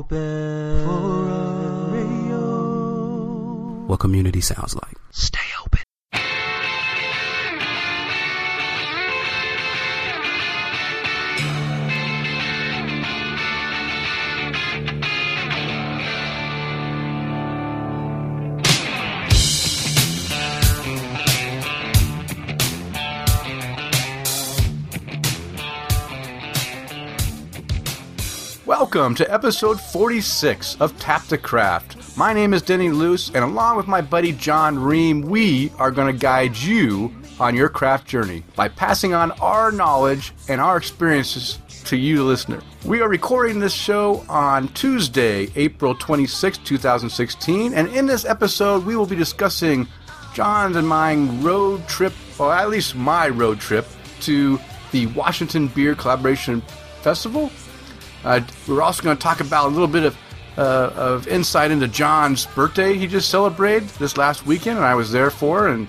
open for radio. What community sounds like. Stay Welcome to episode 46 of Tap the Craft. My name is Denny Luce, and along with my buddy John Ream, we are going to guide you on your craft journey by passing on our knowledge and our experiences to you, the listener. We are recording this show on Tuesday, April 26, 2016, and in this episode, we will be discussing John's and my road trip, or at least my road trip, to the Washington Beer Collaboration Festival. Uh, we're also going to talk about a little bit of uh, of insight into John's birthday he just celebrated this last weekend, and I was there for, and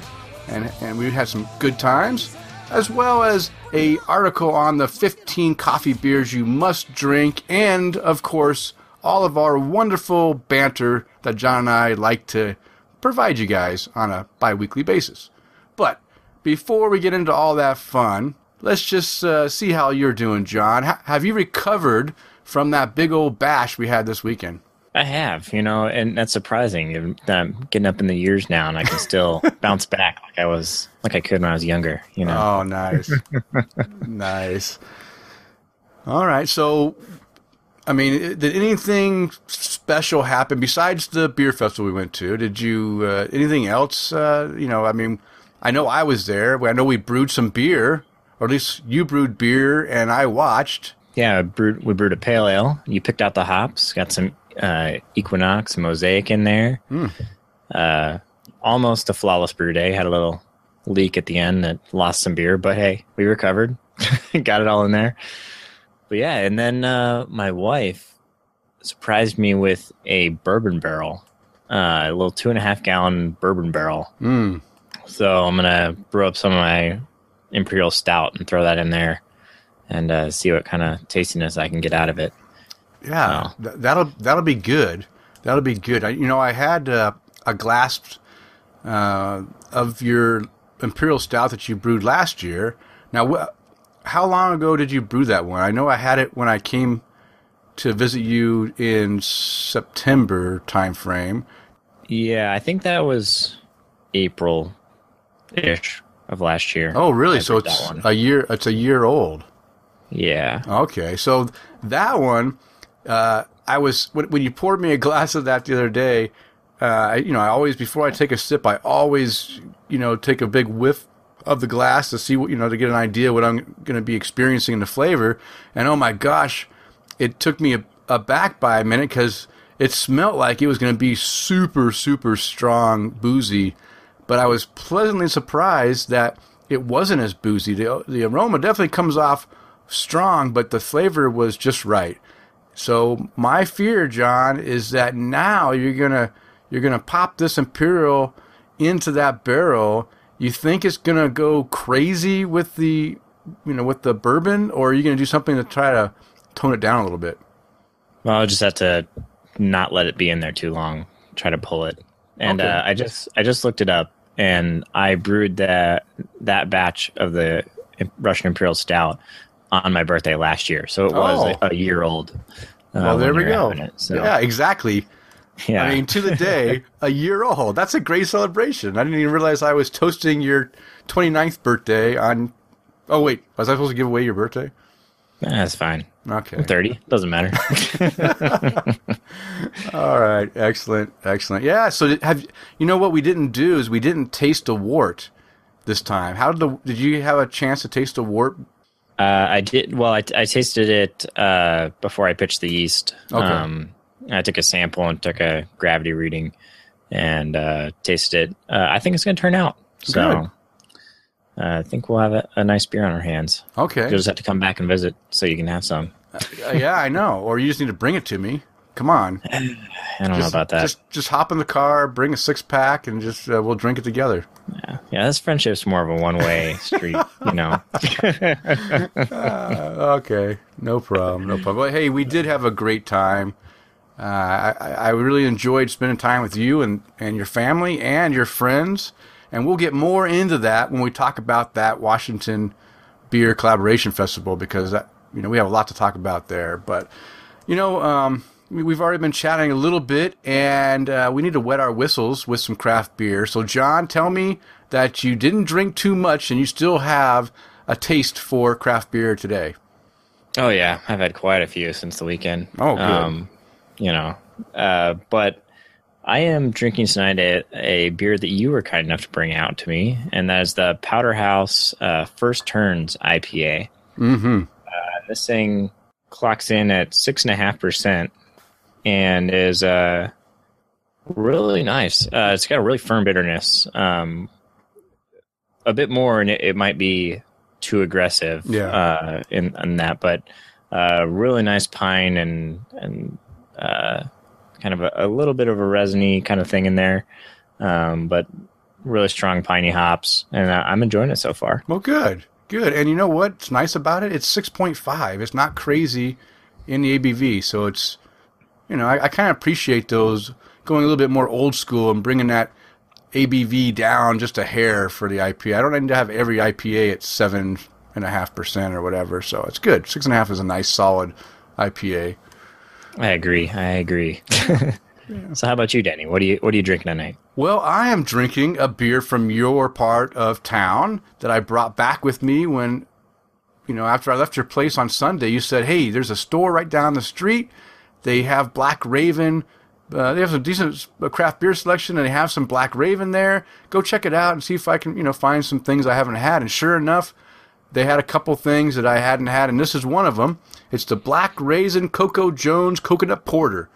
and and we had some good times, as well as a article on the 15 coffee beers you must drink, and of course all of our wonderful banter that John and I like to provide you guys on a bi-weekly basis. But before we get into all that fun, let's just uh, see how you're doing, John. H- have you recovered from that big old bash we had this weekend? I have, you know, and that's surprising. that I'm getting up in the years now, and I can still bounce back like I was, like I could when I was younger. You know. Oh, nice, nice. All right, so, I mean, did anything special happen besides the beer festival we went to? Did you uh, anything else? Uh, you know, I mean, I know I was there. I know we brewed some beer, or at least you brewed beer, and I watched. Yeah, we brewed, we brewed a pale ale. You picked out the hops. Got some uh, Equinox and Mosaic in there. Uh, almost a flawless brew day. Had a little leak at the end that lost some beer, but hey, we recovered. Got it all in there. But yeah, and then uh, my wife surprised me with a bourbon barrel, uh, a little two and a half gallon bourbon barrel. Mm. So I'm gonna brew up some of my imperial stout and throw that in there, and uh, see what kind of tastiness I can get out of it. Yeah, Oh. th- that'll that'll be good. That'll be good. I, you know, I had uh, a glass uh, of your imperial stout that you brewed last year. Now, wh- how long ago did you brew that one? I know I had it when I came to visit you in September timeframe. Yeah, I think that was April ish of last year. Oh, really? I so it's a year. It's a year old. Yeah. Okay, so that one, uh, I was when, when you poured me a glass of that the other day. Uh, you know, I always before I take a sip, I always you know take a big whiff of the glass to see what you know to get an idea what I'm going to be experiencing in the flavor. And oh my gosh, it took me a, aback by a minute because it smelled like it was going to be super super strong boozy, but I was pleasantly surprised that it wasn't as boozy. The the aroma definitely comes off strong, but the flavor was just right. So my fear, John, is that now you're gonna you're gonna pop this imperial into that barrel. You think it's gonna go crazy with the you know with the bourbon, or are you gonna do something to try to tone it down a little bit? Well, I'll just have to not let it be in there too long. Try to pull it. And Okay. uh, I just I just looked it up, and I brewed that that batch of the Russian Imperial Stout on my birthday last year, so it was Oh. a, a year old. Uh, well, there we go. It, so, Yeah, exactly. yeah. I mean, to the day, a year old. That's a great celebration. I didn't even realize I was toasting your 29th birthday on. Oh wait, was I supposed to give away your birthday? that's fine. Okay. Thirty doesn't matter. All right, excellent, excellent. Yeah. So have you know what we didn't do is we didn't taste a wort this time. How did the did you have a chance to taste a wort? Uh, I did. Well, I, I tasted it uh, before I pitched the yeast. Okay. Um, I took a sample and took a gravity reading and uh, tasted it. Uh, I think it's going to turn out. So uh, I think we'll have a, a nice beer on our hands. Okay. You'll just have to come back and visit so you can have some. Uh, yeah, I know. Or you just need to bring it to me. Come on. I don't know about that. Just just hop in the car, bring a six pack, and just uh, we'll drink it together. yeah. yeah, this friendship's more of a one way street, you know. Uh, okay, no problem, no problem. Well, hey, we did have a great time. Uh, I, I really enjoyed spending time with you and, and your family and your friends. And we'll get more into that when we talk about that Washington Beer Collaboration Festival because that, you know we have a lot to talk about there. But you know, um, we- we've already been chatting a little bit, and uh, we need to wet our whistles with some craft beer. So, John, tell me that you didn't drink too much and you still have a taste for craft beer today. Oh yeah, I've had quite a few since the weekend. Oh, good. you know, uh, but I am drinking tonight a, a beer that you were kind enough to bring out to me, and that is the Powderhaus uh, First Turns IPA. Mm-hmm. Uh, this thing clocks in at six and a half percent, and is uh, really nice. Uh, it's got a really firm bitterness. Um, a bit more, and it, it might be too aggressive. Yeah. Uh, in, in that, but uh, really nice pine and and uh, kind of a, a little bit of a resiny kind of thing in there, um, but really strong piney hops, and uh, I'm enjoying it so far. Well, good, good. And you know what's nice about it? It's six point five. It's not crazy in the ABV, so it's you know I, I kind of appreciate those going a little bit more old school and bringing that ABV down just a hair for the IPA. I don't need to have every IPA at seven and a half percent or whatever. So it's good. Six and a half is a nice solid IPA. I agree. I agree. So, how about you, Danny? What do you what are you drinking tonight? Well, I am drinking a beer from your part of town that I brought back with me when, you know, after I left your place on Sunday. You said, "Hey, there's a store right down the street. They have Black Raven. Uh, they have some decent uh, craft beer selection, and they have some Black Raven there. Go check it out and see if I can, you know, find some things I haven't had." And sure enough, they had a couple things that I hadn't had, and this is one of them. It's the Black Raven Coco Jones Coconut Porter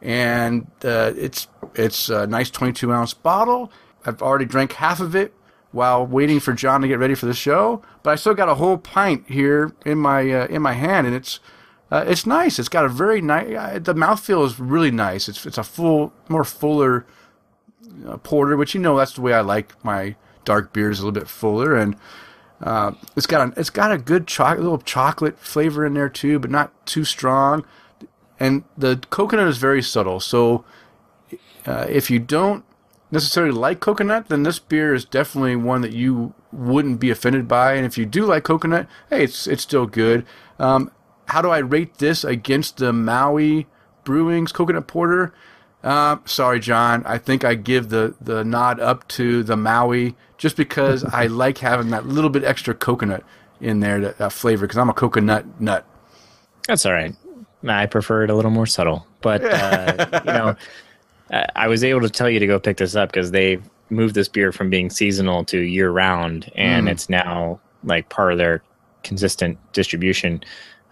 and uh, it's it's a nice 22 ounce bottle. I've already drank half of it while waiting for John to get ready for the show, but I still got a whole pint here in my uh, in my hand, and it's uh, it's nice. It's got a very nice. Uh, the mouthfeel is really nice. It's it's a full, more fuller uh, porter, which you know that's the way I like my dark beers a little bit fuller, and uh, it's got a it's got a good chocolate, little chocolate flavor in there too, but not too strong and the coconut is very subtle. So uh, if you don't necessarily like coconut, then this beer is definitely one that you wouldn't be offended by. And if you do like coconut, hey, it's it's still good. Um, how do I rate this against the Maui Brewing's coconut porter? Uh, sorry, John. I think I give the, the nod up to the Maui just because I like having that little bit extra coconut in there, that, that flavor, because I'm a coconut nut. That's all right. I prefer it a little more subtle, but uh, you know, I I was able to tell you to go pick this up because they moved this beer from being seasonal to year round, and it's now like part of their consistent distribution.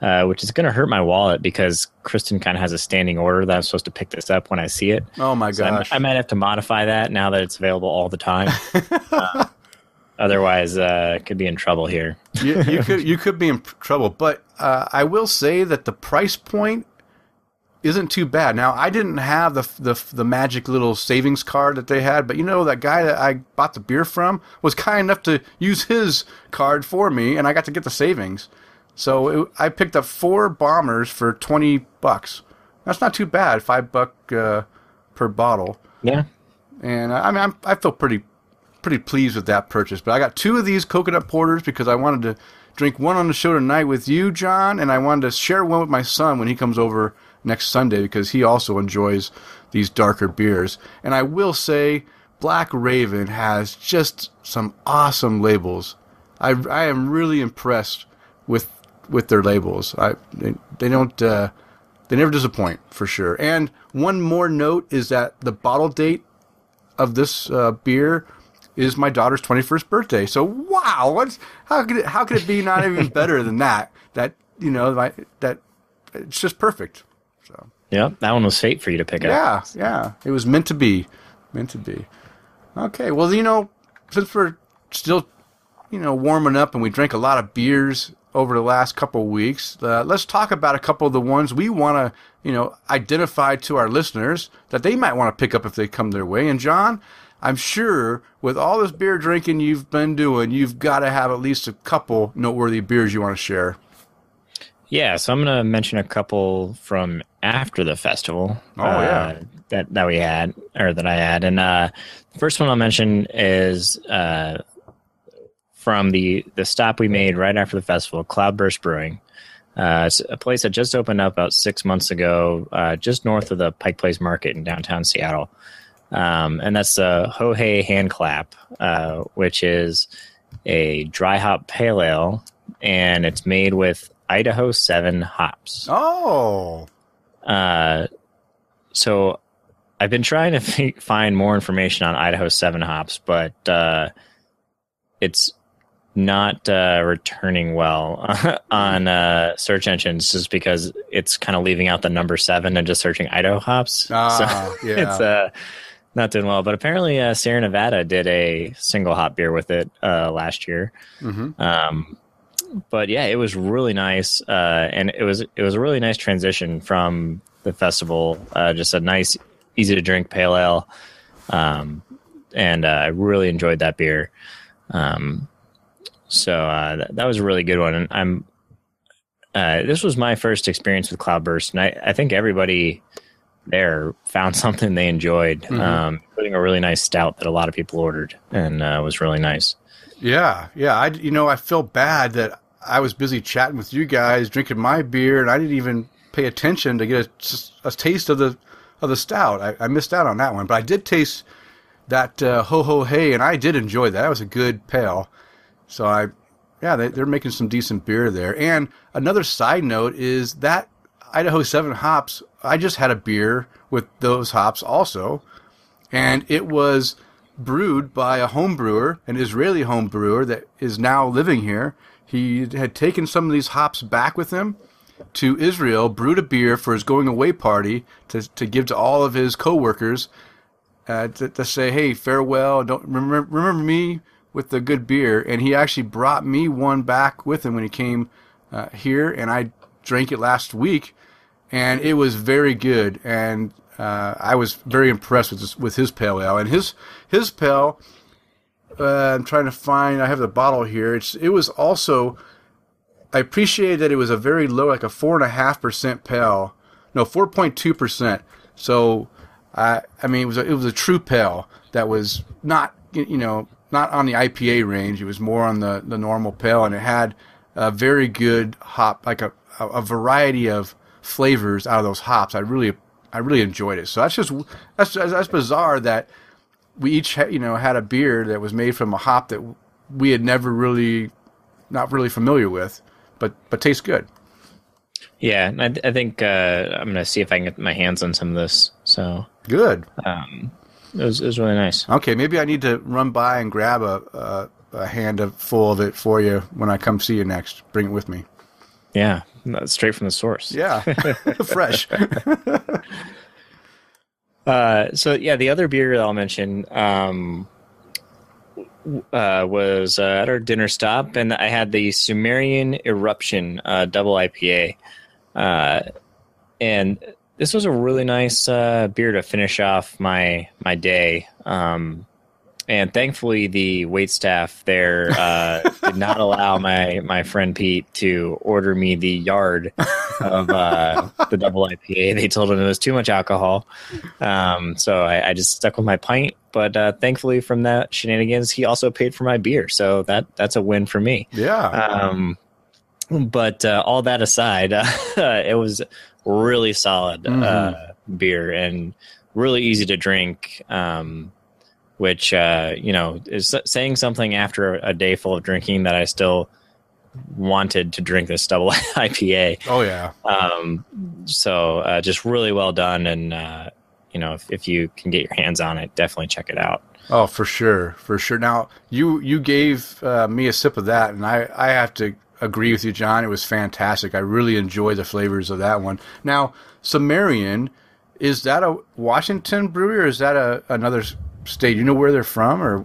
Uh, which is going to hurt my wallet because Kristen kind of has a standing order that I'm supposed to pick this up when I see it. Oh my So I, gosh. I might have to modify that now that it's available all the time. Uh, otherwise, uh, could be in trouble here. you, you could you could be in trouble. But uh, I will say that the price point isn't too bad. Now I didn't have the the the magic little savings card that they had, but you know that guy that I bought the beer from was kind enough to use his card for me, and I got to get the savings. So it, I picked up four bombers for twenty bucks. That's not too bad. Five buck uh, per bottle Yeah, and I I mean I'm, I feel pretty pretty pleased with that purchase. But I got two of these coconut porters because I wanted to drink one on the show tonight with you, John, and I wanted to share one with my son when he comes over next Sunday because he also enjoys these darker beers. And I will say, Black Raven has just some awesome labels. I I am really impressed with with their labels. I they, they don't. Uh, they never disappoint for sure. And one more note is that the bottle date of this uh, beer is my daughter's 21st birthday. So wow, what's how could it, how could it be not even better than that? That you know my, that it's just perfect. So yeah, that one was fate for you to pick up. yeah, yeah, it was meant to be, meant to be. Okay, well you know since we're still you know warming up and we drank a lot of beers over the last couple of weeks, uh, let's talk about a couple of the ones we want to you know identify to our listeners that they might want to pick up if they come their way. And John, I'm sure with all this beer drinking you've been doing, you've got to have at least a couple noteworthy beers you want to share. Yeah, so I'm going to mention a couple from after the festival. Oh, yeah. uh, that that we had or that I had, and uh, the first one I'll mention is uh, from the the stop we made right after the festival, Cloudburst Brewing. Uh, it's a place that just opened up about six months ago, uh, just north of the Pike Place Market in downtown Seattle. Um, and that's the Hohei Hand Clap, uh, which is a dry hop pale ale, and it's made with Idaho 7 hops. Oh, Uh, so I've been trying to f- find more information on Idaho 7 hops, but uh, it's not uh, returning well on uh, search engines just because it's kind of leaving out the number 7 and just searching Idaho hops. Ah, so yeah. it's uh, not doing well. But apparently, uh, Sierra Nevada did a single hop beer with it uh, last year. hmm Um, but yeah, it was really nice, uh, and it was it was a really nice transition from the festival. Uh, just a nice, easy to drink pale ale, um, and uh, I really enjoyed that beer. Um, so uh, that, that was a really good one, and I'm. Uh, this was my first experience with Cloudburst, and I, I think everybody there found something they enjoyed, Mhm. um, including a really nice stout that a lot of people ordered, and uh, was really nice. Yeah, yeah. I you know I feel bad that I was busy chatting with you guys, drinking my beer, and I didn't even pay attention to get a, a taste of the of the stout. I, I missed out on that one, but I did taste that uh, ho ho hey, and I did enjoy that. That was a good pale. So I, yeah, they, they're making some decent beer there. And another side note is that Idaho Seven hops. I just had a beer with those hops also, and it was brewed by a home brewer, an Israeli home brewer that is now living here. He had taken some of these hops back with him to Israel, brewed a beer for his going away party to, to give to all of his coworkers uh, to, to say, "Hey, farewell! Don't remember remember me with the good beer." And he actually brought me one back with him when he came uh, here, and I drank it last week, and it was very good. And uh, I was very impressed with this, with his pale ale and his his pale. Uh, I'm trying to find. I have the bottle here. It's it was also. I appreciate that it was a very low, like a four and a half percent pale. No, four point two percent. So, I I mean, it was a, it was a true pale that was not you know not on the IPA range. It was more on the the normal pale, and it had a very good hop, like a a, variety of flavors out of those hops. I really I really enjoyed it. So that's just that's that's bizarre that we each ha- you know had a beer that was made from a hop that we had never really not really familiar with, but but tastes good. Yeah, I, I think uh, I'm gonna see if I can get my hands on some of this. So Good. um, it was it was really nice. Okay, maybe I need to run by and grab a a, a hand of, full of it for you when I come see you next. Bring it with me. Yeah, straight from the source. Yeah, fresh. Uh, so yeah, the other beer that I'll mention um, uh, was uh, at our dinner stop, and I had the Sumerian Eruption uh, double IPA, uh, and this was a really nice uh, beer to finish off my my day. Um, and thankfully, the wait staff there uh, did not allow my my friend Pete to order me the yard of uh, the double IPA. They told him it was too much alcohol. Um, so I, I just stuck with my pint. But uh, thankfully, from that shenanigans, he also paid for my beer. So that that's a win for me. yeah. Um, but uh, all that aside, uh, it was really solid uh, beer and really easy to drink. Um, which uh, you know is saying something after a day full of drinking that I still wanted to drink this double IPA. oh yeah. Um, so uh, just really well done, and uh, you know if, if you can get your hands on it, definitely check it out. Oh, for sure, for sure. Now you you gave uh, me a sip of that, and I I have to agree with you, John. It was fantastic. I really enjoy the flavors of that one. Now Sumerian, is that a Washington brewery or is that a another state? You know where they're from, or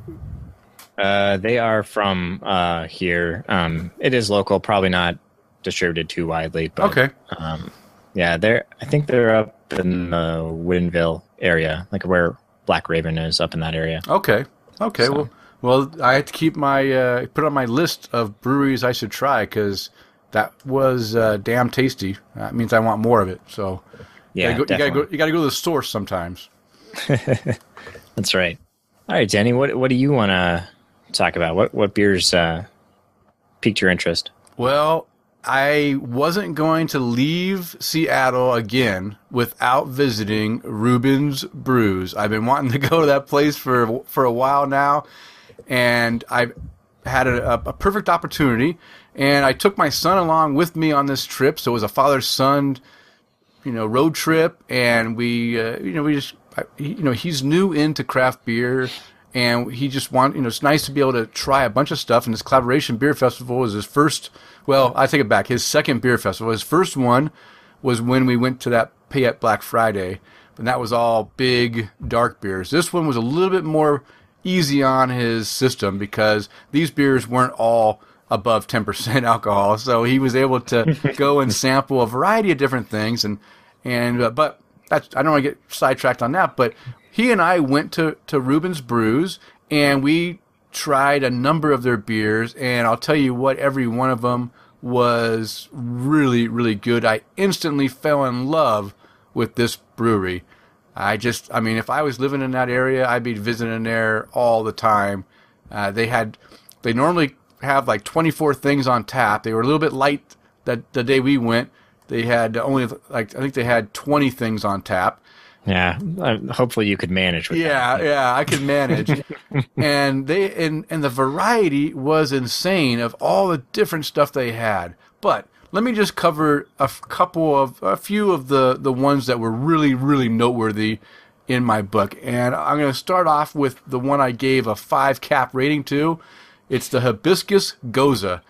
Uh, they are from uh, here. Um, it is local, probably not distributed too widely, but okay, um, yeah, they're. I think they're up in the Woodinville area, like where Black Raven is, up in that area. okay, okay. So- Well, well, I have to keep my uh, put on my list of breweries I should try because that was uh, damn tasty. That means I want more of it. So Yeah, you, gotta go, you gotta go. You gotta go to the source sometimes. That's right. All right, Danny. what what do you want to talk about? What what beers uh, piqued your interest? Well, I wasn't going to leave Seattle again without visiting Reuben's Brews. I've been wanting to go to that place for for a while now, and I've had a, a perfect opportunity. And I took my son along with me on this trip, so it was a father son, you know, road trip. And we, uh, you know, we just, I- you know, he's new into craft beer, and he just want, you know, it's nice to be able to try a bunch of stuff. And this collaboration beer festival was his first. Well, I take it back. His second beer festival. His first one was when we went to that Payette Black Friday, and that was all big dark beers. This one was a little bit more easy on his system because these beers weren't all above 10% alcohol, so he was able to go and sample a variety of different things. And and uh, but that's I don't want to get sidetracked on that, but he and I went to to Reuben's Brews and we tried a number of their beers, and I'll tell you what, every one of them was really, really good. I instantly fell in love with this brewery. I just, I mean, if I was living in that area, I'd be visiting there all the time. Uh, they had, they normally have like 24 things on tap. They were a little bit light that the day we went. They had only like I think they had 20 things on tap. Yeah, uh, hopefully you could manage with that. Yeah, yeah, I could manage. and they and and the variety was insane of all the different stuff they had. But let me just cover a couple of a few of the the ones that were really really noteworthy in my book. And I'm going to start off with the one I gave a 5 cap rating to. It's the Hibiscus Gose.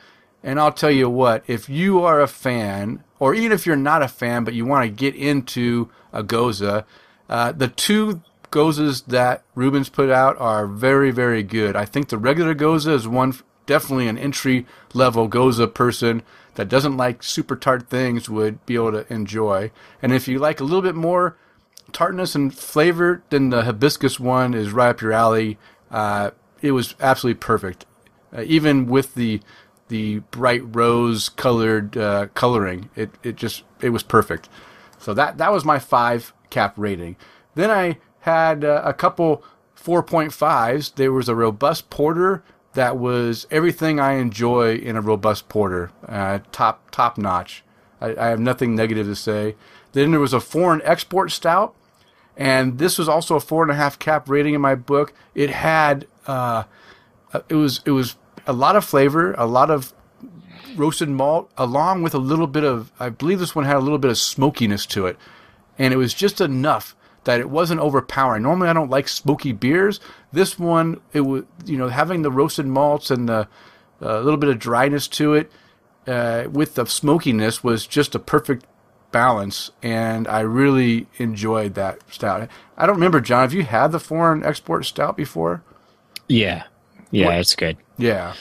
And I'll tell you what, if you are a fan, or even if you're not a fan, but you want to get into a Gose, uh, the two Goses that Reuben's put out are very, very good. I think the regular Gose is one, definitely an entry level Gose person that doesn't like super tart things would be able to enjoy. And if you like a little bit more tartness and flavor, then the hibiscus one is right up your alley. Uh, it was absolutely perfect, uh, even with the the bright rose colored uh, coloring. It it just it was perfect. So that that was my five cap rating. Then I had uh, a couple 4.5s. There was a robust porter that was everything I enjoy in a robust porter, uh, top top notch. I, I have nothing negative to say. Then there was a foreign export stout, and this was also a four and a half cap rating in my book. It had uh, it was it was a lot of flavor, a lot of roasted malt, along with a little bit of I believe this one had a little bit of smokiness to it, and it was just enough that it wasn't overpowering. Normally, I don't like smoky beers. This one, it was you know having the roasted malts and the a little bit of dryness to it uh, with the smokiness was just a perfect balance, and I really enjoyed that stout. I don't remember, John. Have you had the foreign export stout before? Yeah, yeah, What- it's good. Yeah.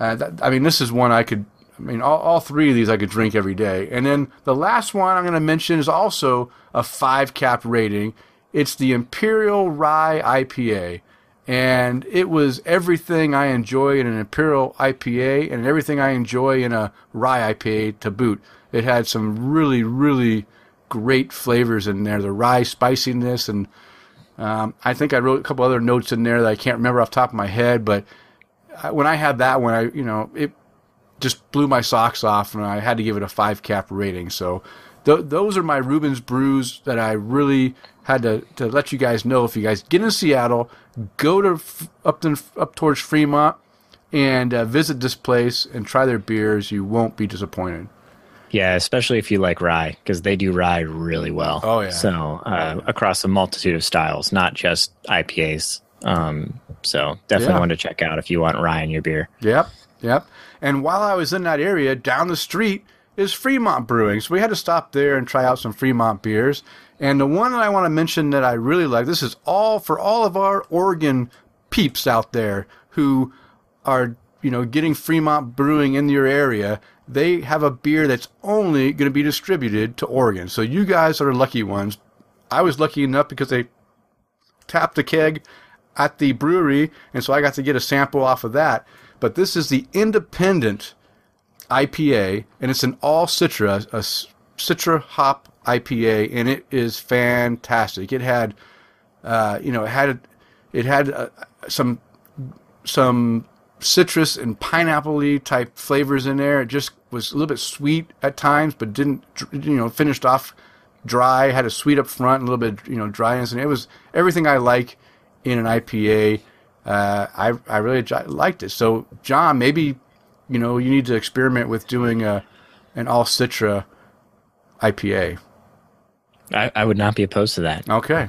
Uh, that, I mean, this is one I could. I mean, all, all three of these I could drink every day. And then the last one I'm going to mention is also a five cap rating. It's the Imperial Rye IPA. And it was everything I enjoy in an Imperial IPA and everything I enjoy in a Rye IPA to boot. It had some really, really great flavors in there. The rye spiciness and um, I think I wrote a couple other notes in there that I can't remember off the top of my head, but when I had that one, I you know it just blew my socks off, and I had to give it a five cap rating. So th- those are my Reuben's brews that I really had to, to let you guys know. If you guys get in Seattle, go to f- up to, up towards Fremont and uh, visit this place and try their beers. You won't be disappointed. Yeah, especially if you like rye, because they do rye really well. Oh, yeah. So uh, across a multitude of styles, not just IPAs. Um, so definitely Yeah. one to check out if you want rye in your beer. Yep, yep. And while I was in that area, down the street is Fremont Brewing. So we had to stop there and try out some Fremont beers. And the one that I want to mention that I really like, this is all for all of our Oregon peeps out there who are, you know, getting Fremont Brewing in your area. They have a beer that's only going to be distributed to Oregon. So you guys are lucky ones. I was lucky enough because they tapped a keg at the brewery, and so I got to get a sample off of that. But this is the Independent IPA, and it's an all Citra, a Citra hop IPA, and it is fantastic. It had, uh, you know, it had it had uh, some some citrus and pineapple type flavors in there. It just was a little bit sweet at times, but didn't you know finished off dry. Had a sweet up front, a little bit you know dryness, and it was everything I like in an IPA. Uh, I I really j- liked it. So John, maybe you know you need to experiment with doing a an all Citra IPA. I, I would not be opposed to that. Okay.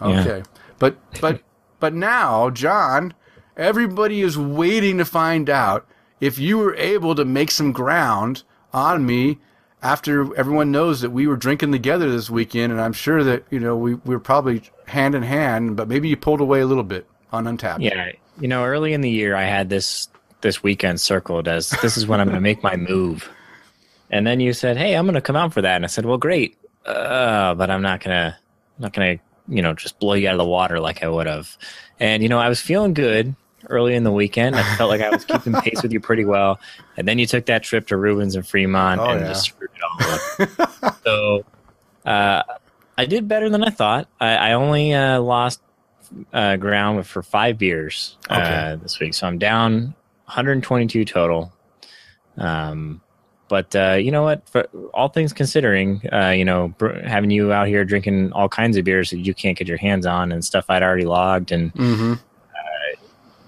Okay. But but but now, John, everybody is waiting to find out if you were able to make some ground on me after everyone knows that we were drinking together this weekend and I'm sure that, you know, we, we were probably hand in hand, but maybe you pulled away a little bit on Untappd. Yeah, you know, early in the year, I had this this weekend circled as this is when I'm going to make my move, and then you said, "Hey, I'm going to come out for that," and I said, "Well, great, uh, but I'm not gonna, not gonna, you know, just blow you out of the water like I would have." And you know, I was feeling good early in the weekend. I felt like I was keeping pace with you pretty well, and then you took that trip to Reuben's and Fremont Oh, and yeah. just screwed it all up. so. Uh, I did better than I thought. I, I only uh, lost uh, ground for five beers uh, this week, so I'm down 122 total. Um, but uh, you know what? For all things considering, uh, you know, br- having you out here drinking all kinds of beers that you can't get your hands on and stuff I'd already logged, and Mm-hmm.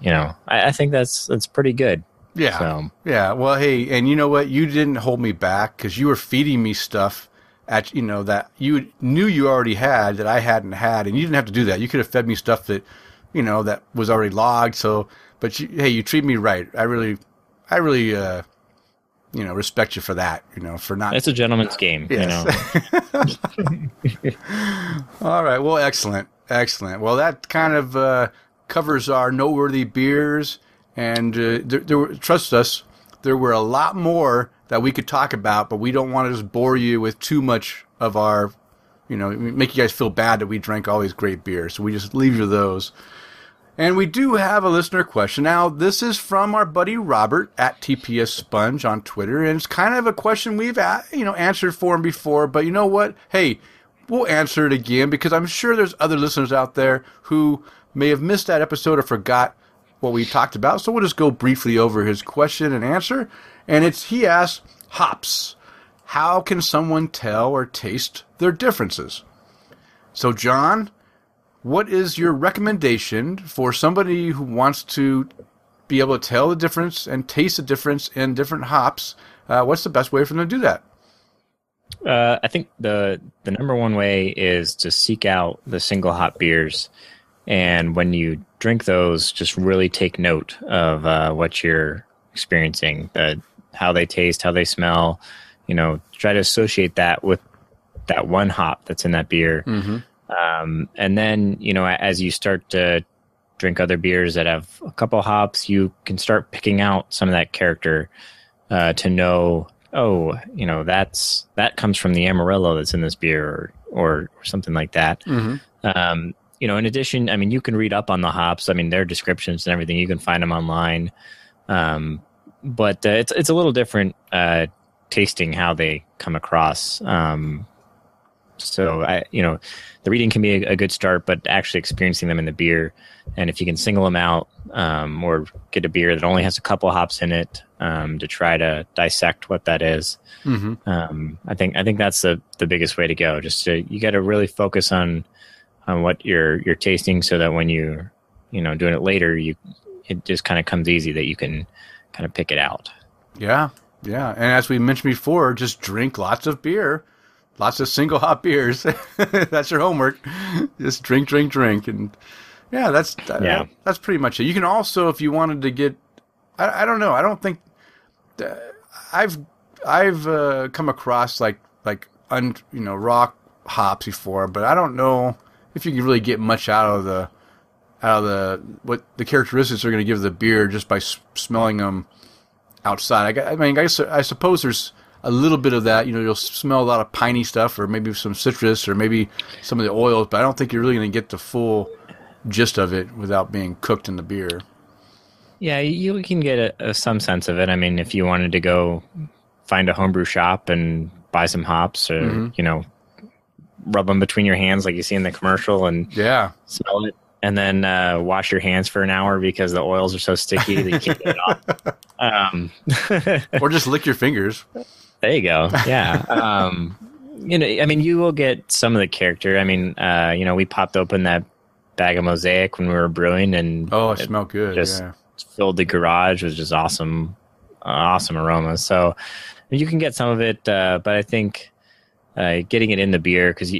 you know, I, I think that's that's pretty good. Yeah. So Yeah. Well, hey, and you know what? You didn't hold me back because you were feeding me stuff at you know that you knew you already had that I hadn't had, and you didn't have to do that. You could have fed me stuff that you know that was already logged. So, but you, hey, you treat me right. I really, I really, uh, you know, respect you for that. You know, for not. it's a gentleman's game. You know, All right. Well, excellent. Excellent. Well, that kind of uh, covers our noteworthy beers. And uh, there, there were, trust us, there were a lot more that we could talk about, but we don't want to just bore you with too much of our, you know, make you guys feel bad that we drank all these great beers. So we just leave you those. And we do have a listener question. Now, this is from our buddy Robert at TPS Sponge on Twitter, and it's kind of a question we've you know answered for him before. But you know what? Hey, we'll answer it again because I'm sure there's other listeners out there who may have missed that episode or forgot what we talked about. So we'll just go briefly over his question and answer. And it's he asks hops. How can someone tell or taste their differences? So, John, what is your recommendation for somebody who wants to be able to tell the difference and taste the difference in different hops? Uh, what's the best way for them to do that? Uh, I think the the number one way is to seek out the single hop beers, and when you drink those, just really take note of uh, what you're experiencing, uh, how they taste, how they smell. You know, try to associate that with that one hop that's in that beer, um, and then you know as you start to drink other beers that have a couple hops, you can start picking out some of that character uh, to know, oh, you know, that's that comes from the Amarillo that's in this beer, or or, or something like that. Um, you know, in addition, I mean, you can read up on the hops. I mean, their descriptions and everything. You can find them online, um, but uh, it's it's a little different uh, tasting how they come across. Um, so I, you know, the reading can be a, a good start, but actually experiencing them in the beer, and if you can single them out um, or get a beer that only has a couple hops in it um, to try to dissect what that is, um, I think I think that's the the biggest way to go. Just to, you got to really focus on on what you're you're tasting, so that when you you know doing it later, you it just kind of comes easy that you can kind of pick it out. Yeah, yeah. And as we mentioned before, just drink lots of beer, lots of single hop beers. that's your homework. Just drink, drink, drink, and yeah, that's that- Yeah. that's pretty much it. You can also, if you wanted to get, I, I don't know, I don't think uh, I've I've uh, come across like like un, you know raw hops before, but I don't know if you can really get much out of the out of the what the characteristics are going to give the beer just by s- smelling them outside. I, I mean, I, I suppose there's a little bit of that. You know, you'll smell a lot of piney stuff, or maybe some citrus, or maybe some of the oils. But I don't think you're really going to get the full gist of it without being cooked in the beer. Yeah, you can get a, a, some sense of it. I mean, if you wanted to go find a homebrew shop and buy some hops, or Mm-hmm. you know, rub them between your hands like you see in the commercial and Yeah. smell it, and then uh, wash your hands for an hour because the oils are so sticky that you can't get it off. Um, Or just lick your fingers. There you go. Yeah. Um, you know, I mean, you will get some of the character. I mean, uh, you know, we popped open that bag of mosaic when we were brewing, and Oh, it smelled good. just yeah. filled the garage with just awesome, uh, awesome aromas. So you can get some of it, uh, but I think uh, getting it in the beer because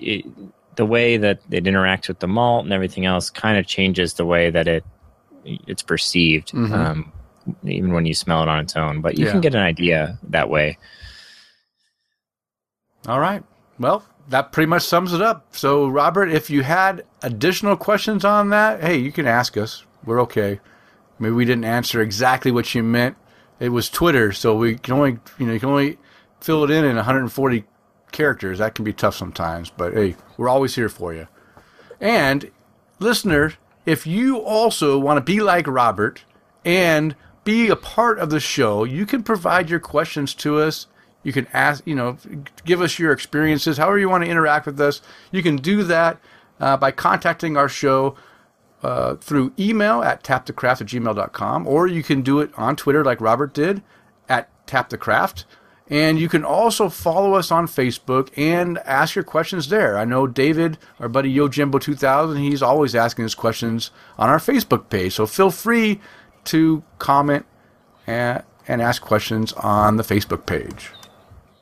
the way that it interacts with the malt and everything else kind of changes the way that it it's perceived. Mhm. Um, even when you smell it on its own, but you Yeah. can get an idea that way. All right. Well, that pretty much sums it up. So, Robert, if you had additional questions on that, hey, you can ask us. We're okay. Maybe we didn't answer exactly what you meant. It was Twitter, so we can only, you know, you can only fill it in in 140 characters. That can be tough sometimes, but hey, we're always here for you. And listener, if you also want to be like Robert and be a part of the show, you can provide your questions to us. You can ask, you know, give us your experiences, however you want to interact with us. You can do that uh, by contacting our show uh, through email at tapthecraft at gmail.com, or you can do it on Twitter like Robert did at tapthecraft. And you can also follow us on Facebook and ask your questions there. I know David, our buddy YoJimbo2000, he's always asking his questions on our Facebook page. So feel free to comment and, and ask questions on the Facebook page.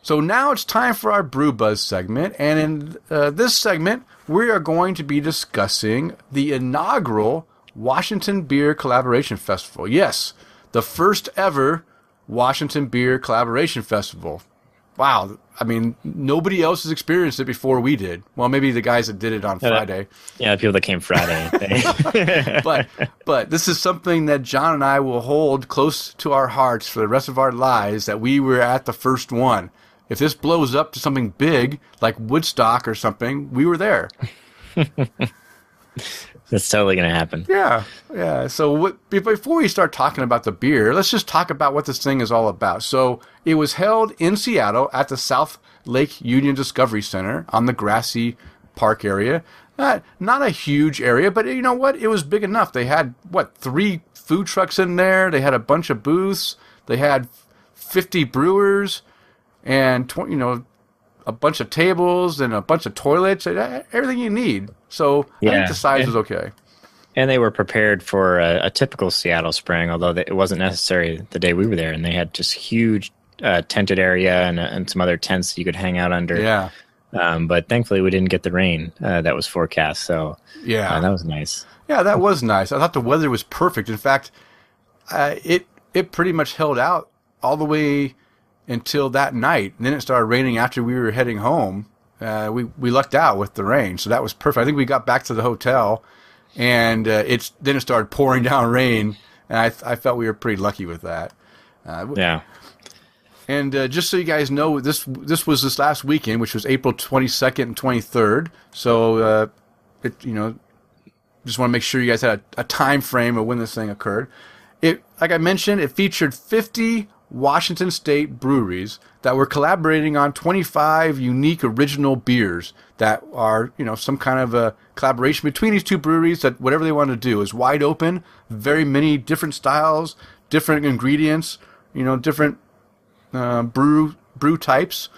So now it's time for our Brew Buzz segment, and in uh, this segment, we are going to be discussing the inaugural Washington Beer Collaboration Festival. Yes, the first ever Washington Beer Collaboration Festival. Wow, I mean, nobody else has experienced it before we did. Well, maybe the guys that did it on Friday Yeah, the people that came Friday. they- but but this is something that John and I will hold close to our hearts for the rest of our lives that we were at the first one. If this blows up to something big like Woodstock or something, we were there. That's totally going to happen. Yeah, yeah. So before we start talking about the beer, let's just talk about what this thing is all about. So it was held in Seattle at the South Lake Union Discovery Center on the grassy park area. Not, not a huge area, but you know what? It was big enough. They had what three food trucks in there. They had a bunch of booths. They had fifty brewers, and you know a bunch of tables and a bunch of toilets. Everything you need. So I Yeah. think the size And- was okay. And they were prepared for a, a typical Seattle spring, although they, it wasn't necessary the day we were there. And they had just huge uh, tented area and, uh, and some other tents you could hang out under. Yeah. Um, but thankfully, we didn't get the rain uh, that was forecast. So Yeah. uh, that was nice. Yeah, that was nice. I thought the weather was perfect. In fact, uh, it it pretty much held out all the way until that night. And then it started raining after we were heading home. Uh, we we lucked out with the rain, so that was perfect. I think we got back to the hotel, and uh, it's then it started pouring down rain, and I I felt we were pretty lucky with that. Uh, Yeah. and uh, just so you guys know, this this was this last weekend, which was April 22nd and 23rd. So, uh, it you know, just want to make sure you guys had a, a time frame of when this thing occurred. It, like I mentioned, it featured 50 Washington State breweries that were collaborating on 25 unique original beers that are, you know, some kind of a collaboration between these two breweries that whatever they want to do is wide open, very many different styles, different ingredients, you know, different uh, brew brew types,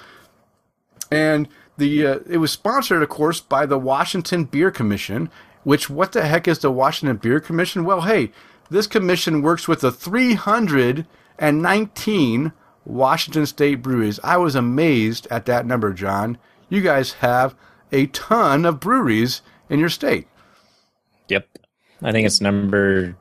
and the uh, it was sponsored, of course, by the Washington Beer Commission. Which what the heck is the Washington Beer Commission? Well, hey, this commission works with the 319 Washington State breweries. I was amazed at that number, John. You guys have a ton of breweries in your state. Yep. I think it's number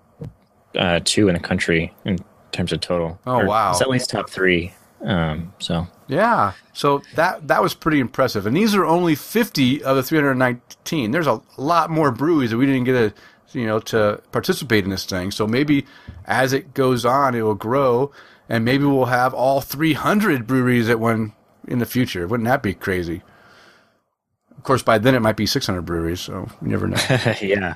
uh, two in the country in terms of total. Oh, Or wow. It's at least top three. Um, so Yeah. So that that was pretty impressive. And these are only 50 of the 319. There's a lot more breweries that we didn't get a you know to participate in this thing. So maybe as it goes on it will grow and maybe we'll have all 300 breweries at one in the future. Wouldn't that be crazy? Of course by then it might be 600 breweries, so you never know. yeah.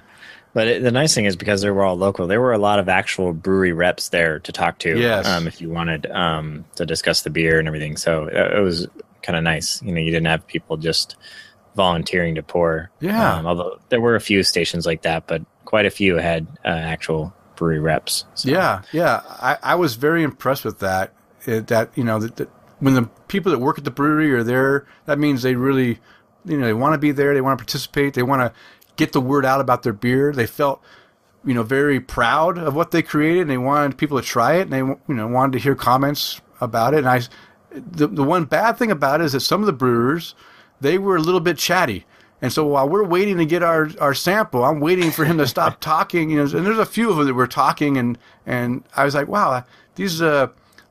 But it, the nice thing is because they were all local, there were a lot of actual brewery reps there to talk to. Yes. Um, if you wanted um, to discuss the beer and everything, so uh, it was kind of nice. You know, you didn't have people just volunteering to pour. Yeah. Um, although there were a few stations like that, but quite a few had uh, actual brewery reps. So. Yeah, yeah. I, I was very impressed with that. It, that you know that, that when the people that work at the brewery are there, that means they really, you know, they want to be there. They want to participate. They want to get the word out about their beer. They felt, you know, very proud of what they created. and They wanted people to try it, and they, you know, wanted to hear comments about it. And I, the the one bad thing about it is that some of the brewers, they were a little bit chatty. And so while we're waiting to get our, our sample, I'm waiting for him to stop talking. You know, and there's a few of them that were talking, and, and I was like, wow, these uh,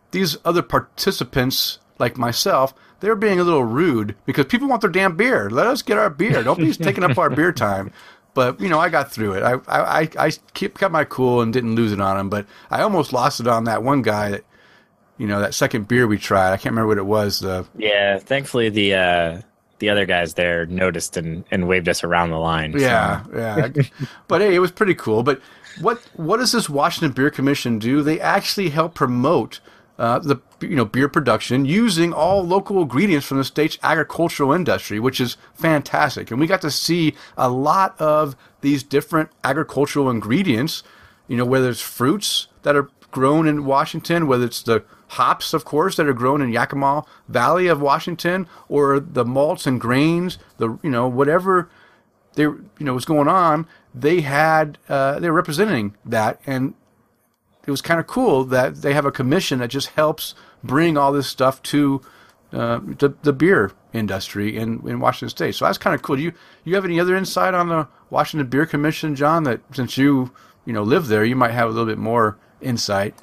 these other participants like myself, they're being a little rude because people want their damn beer. Let us get our beer. Don't be taking up our beer time. But you know, I got through it. I I I kept kept my cool and didn't lose it on him. But I almost lost it on that one guy that, you know, that second beer we tried. I can't remember what it was. The Yeah, thankfully the uh, the other guys there noticed and, and waved us around the line. so- Yeah, yeah. but hey, it was pretty cool. But what what does this Washington Beer Commission do? They actually help promote uh, the you know beer production using all local ingredients from the state's agricultural industry, which is fantastic. And we got to see a lot of these different agricultural ingredients. You know, whether it's fruits that are grown in Washington, whether it's the hops, of course, that are grown in Yakima Valley of Washington, or the malts and grains, the you know whatever they you know was going on, they had uh, they were representing that, and it was kind of cool that they have a commission that just helps bring all this stuff to uh, the, the beer industry in, in Washington State. So that's kind of cool. Do you you have any other insight on the Washington Beer Commission, John? That since you you know live there, you might have a little bit more insight.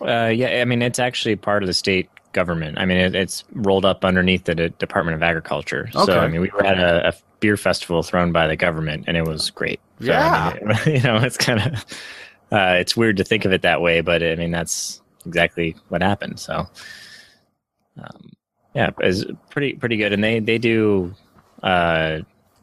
Uh, yeah, I mean, it's actually part of the state government. I mean, it, it's rolled up underneath the D- Department of Agriculture. Okay. So, I mean, we were at a, a beer festival thrown by the government, and it was great. So, Yeah. I mean, you know, it's kind of uh, it's weird to think of it that way, but I mean, that's exactly what happened. So, um, yeah, it's pretty pretty good, and they they do uh,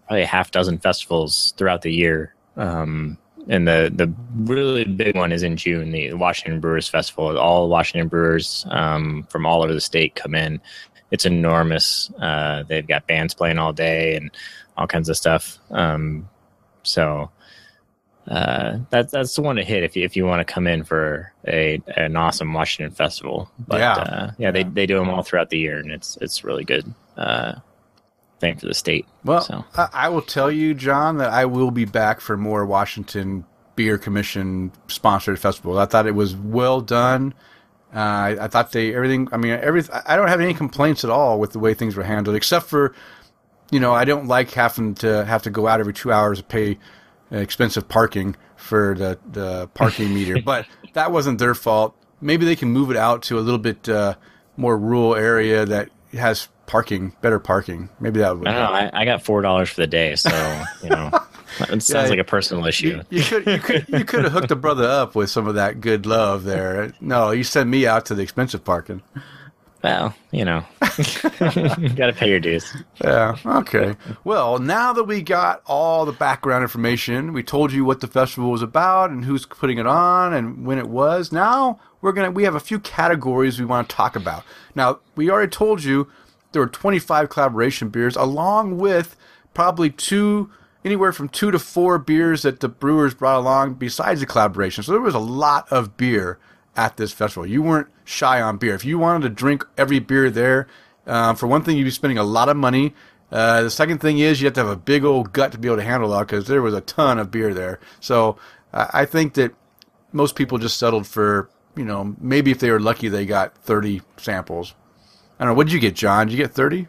probably a half dozen festivals throughout the year. Um, and the the really big one is in June, the Washington Brewers Festival. All Washington brewers um, from all over the state come in. It's enormous. Uh, they've got bands playing all day and all kinds of stuff. Um, so uh, that's that's the one to hit if you if you want to come in for a an awesome Washington festival. But Yeah. uh, yeah, they they do them all throughout the year, and it's it's really good. Uh, thing for the state. Well, So. I, I will tell you, John, that I will be back for more Washington Beer Commission sponsored festivals. I thought it was well done. Uh, I, I thought they everything. I mean, every. I don't have any complaints at all with the way things were handled, except for, you know, I don't like having to have to go out every two hours to pay expensive parking for the the parking meter. But that wasn't their fault. Maybe they can move it out to a little bit uh, more rural area that has parking, better parking. Maybe that would. I don't know. I, I got four dollars for the day, so you know, it sounds Yeah. like a personal issue. You, you could you could you could have hooked a brother up with some of that good love there. No, you send me out to the expensive parking. Well, you know, you got to pay your dues. Yeah. Okay. Well, now that we got all the background information, we told you what the festival was about and who's putting it on and when it was. Now we're gonna we have a few categories we want to talk about. Now we already told you there were 25 collaboration beers, along with probably two anywhere from two to four beers that the brewers brought along besides the collaboration. So there was a lot of beer at this festival. You weren't shy on beer. If you wanted to drink every beer there, uh, for one thing, you'd be spending a lot of money. Uh, the second thing is you have to have a big old gut to be able to handle that because there was a ton of beer there. So I I think that most people just settled for, you know, maybe if they were lucky, they got 30 samples. I don't know. What did you get, John? Did you get 30?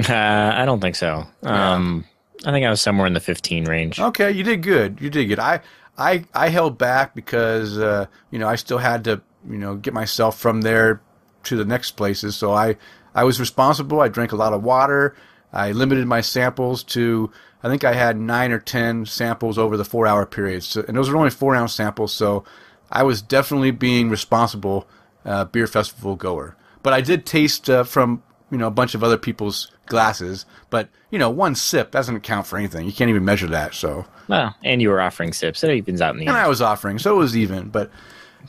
Uh, I don't think so. Um, I think I was somewhere in the fifteen range. Okay, you did good. You did good. I I I held back because uh, you know I still had to you know get myself from there to the next places. So I I was responsible. I drank a lot of water. I limited my samples to I think I had nine or ten samples over the four hour period. So, and those were only four ounce samples. So I was definitely being responsible uh, beer festival goer. But I did taste uh, from you know a bunch of other people's glasses, but you know one sip doesn't count for anything. You can't even measure that. So Well, and you were offering sips. It evens out in the and end. I was offering, so it was even. But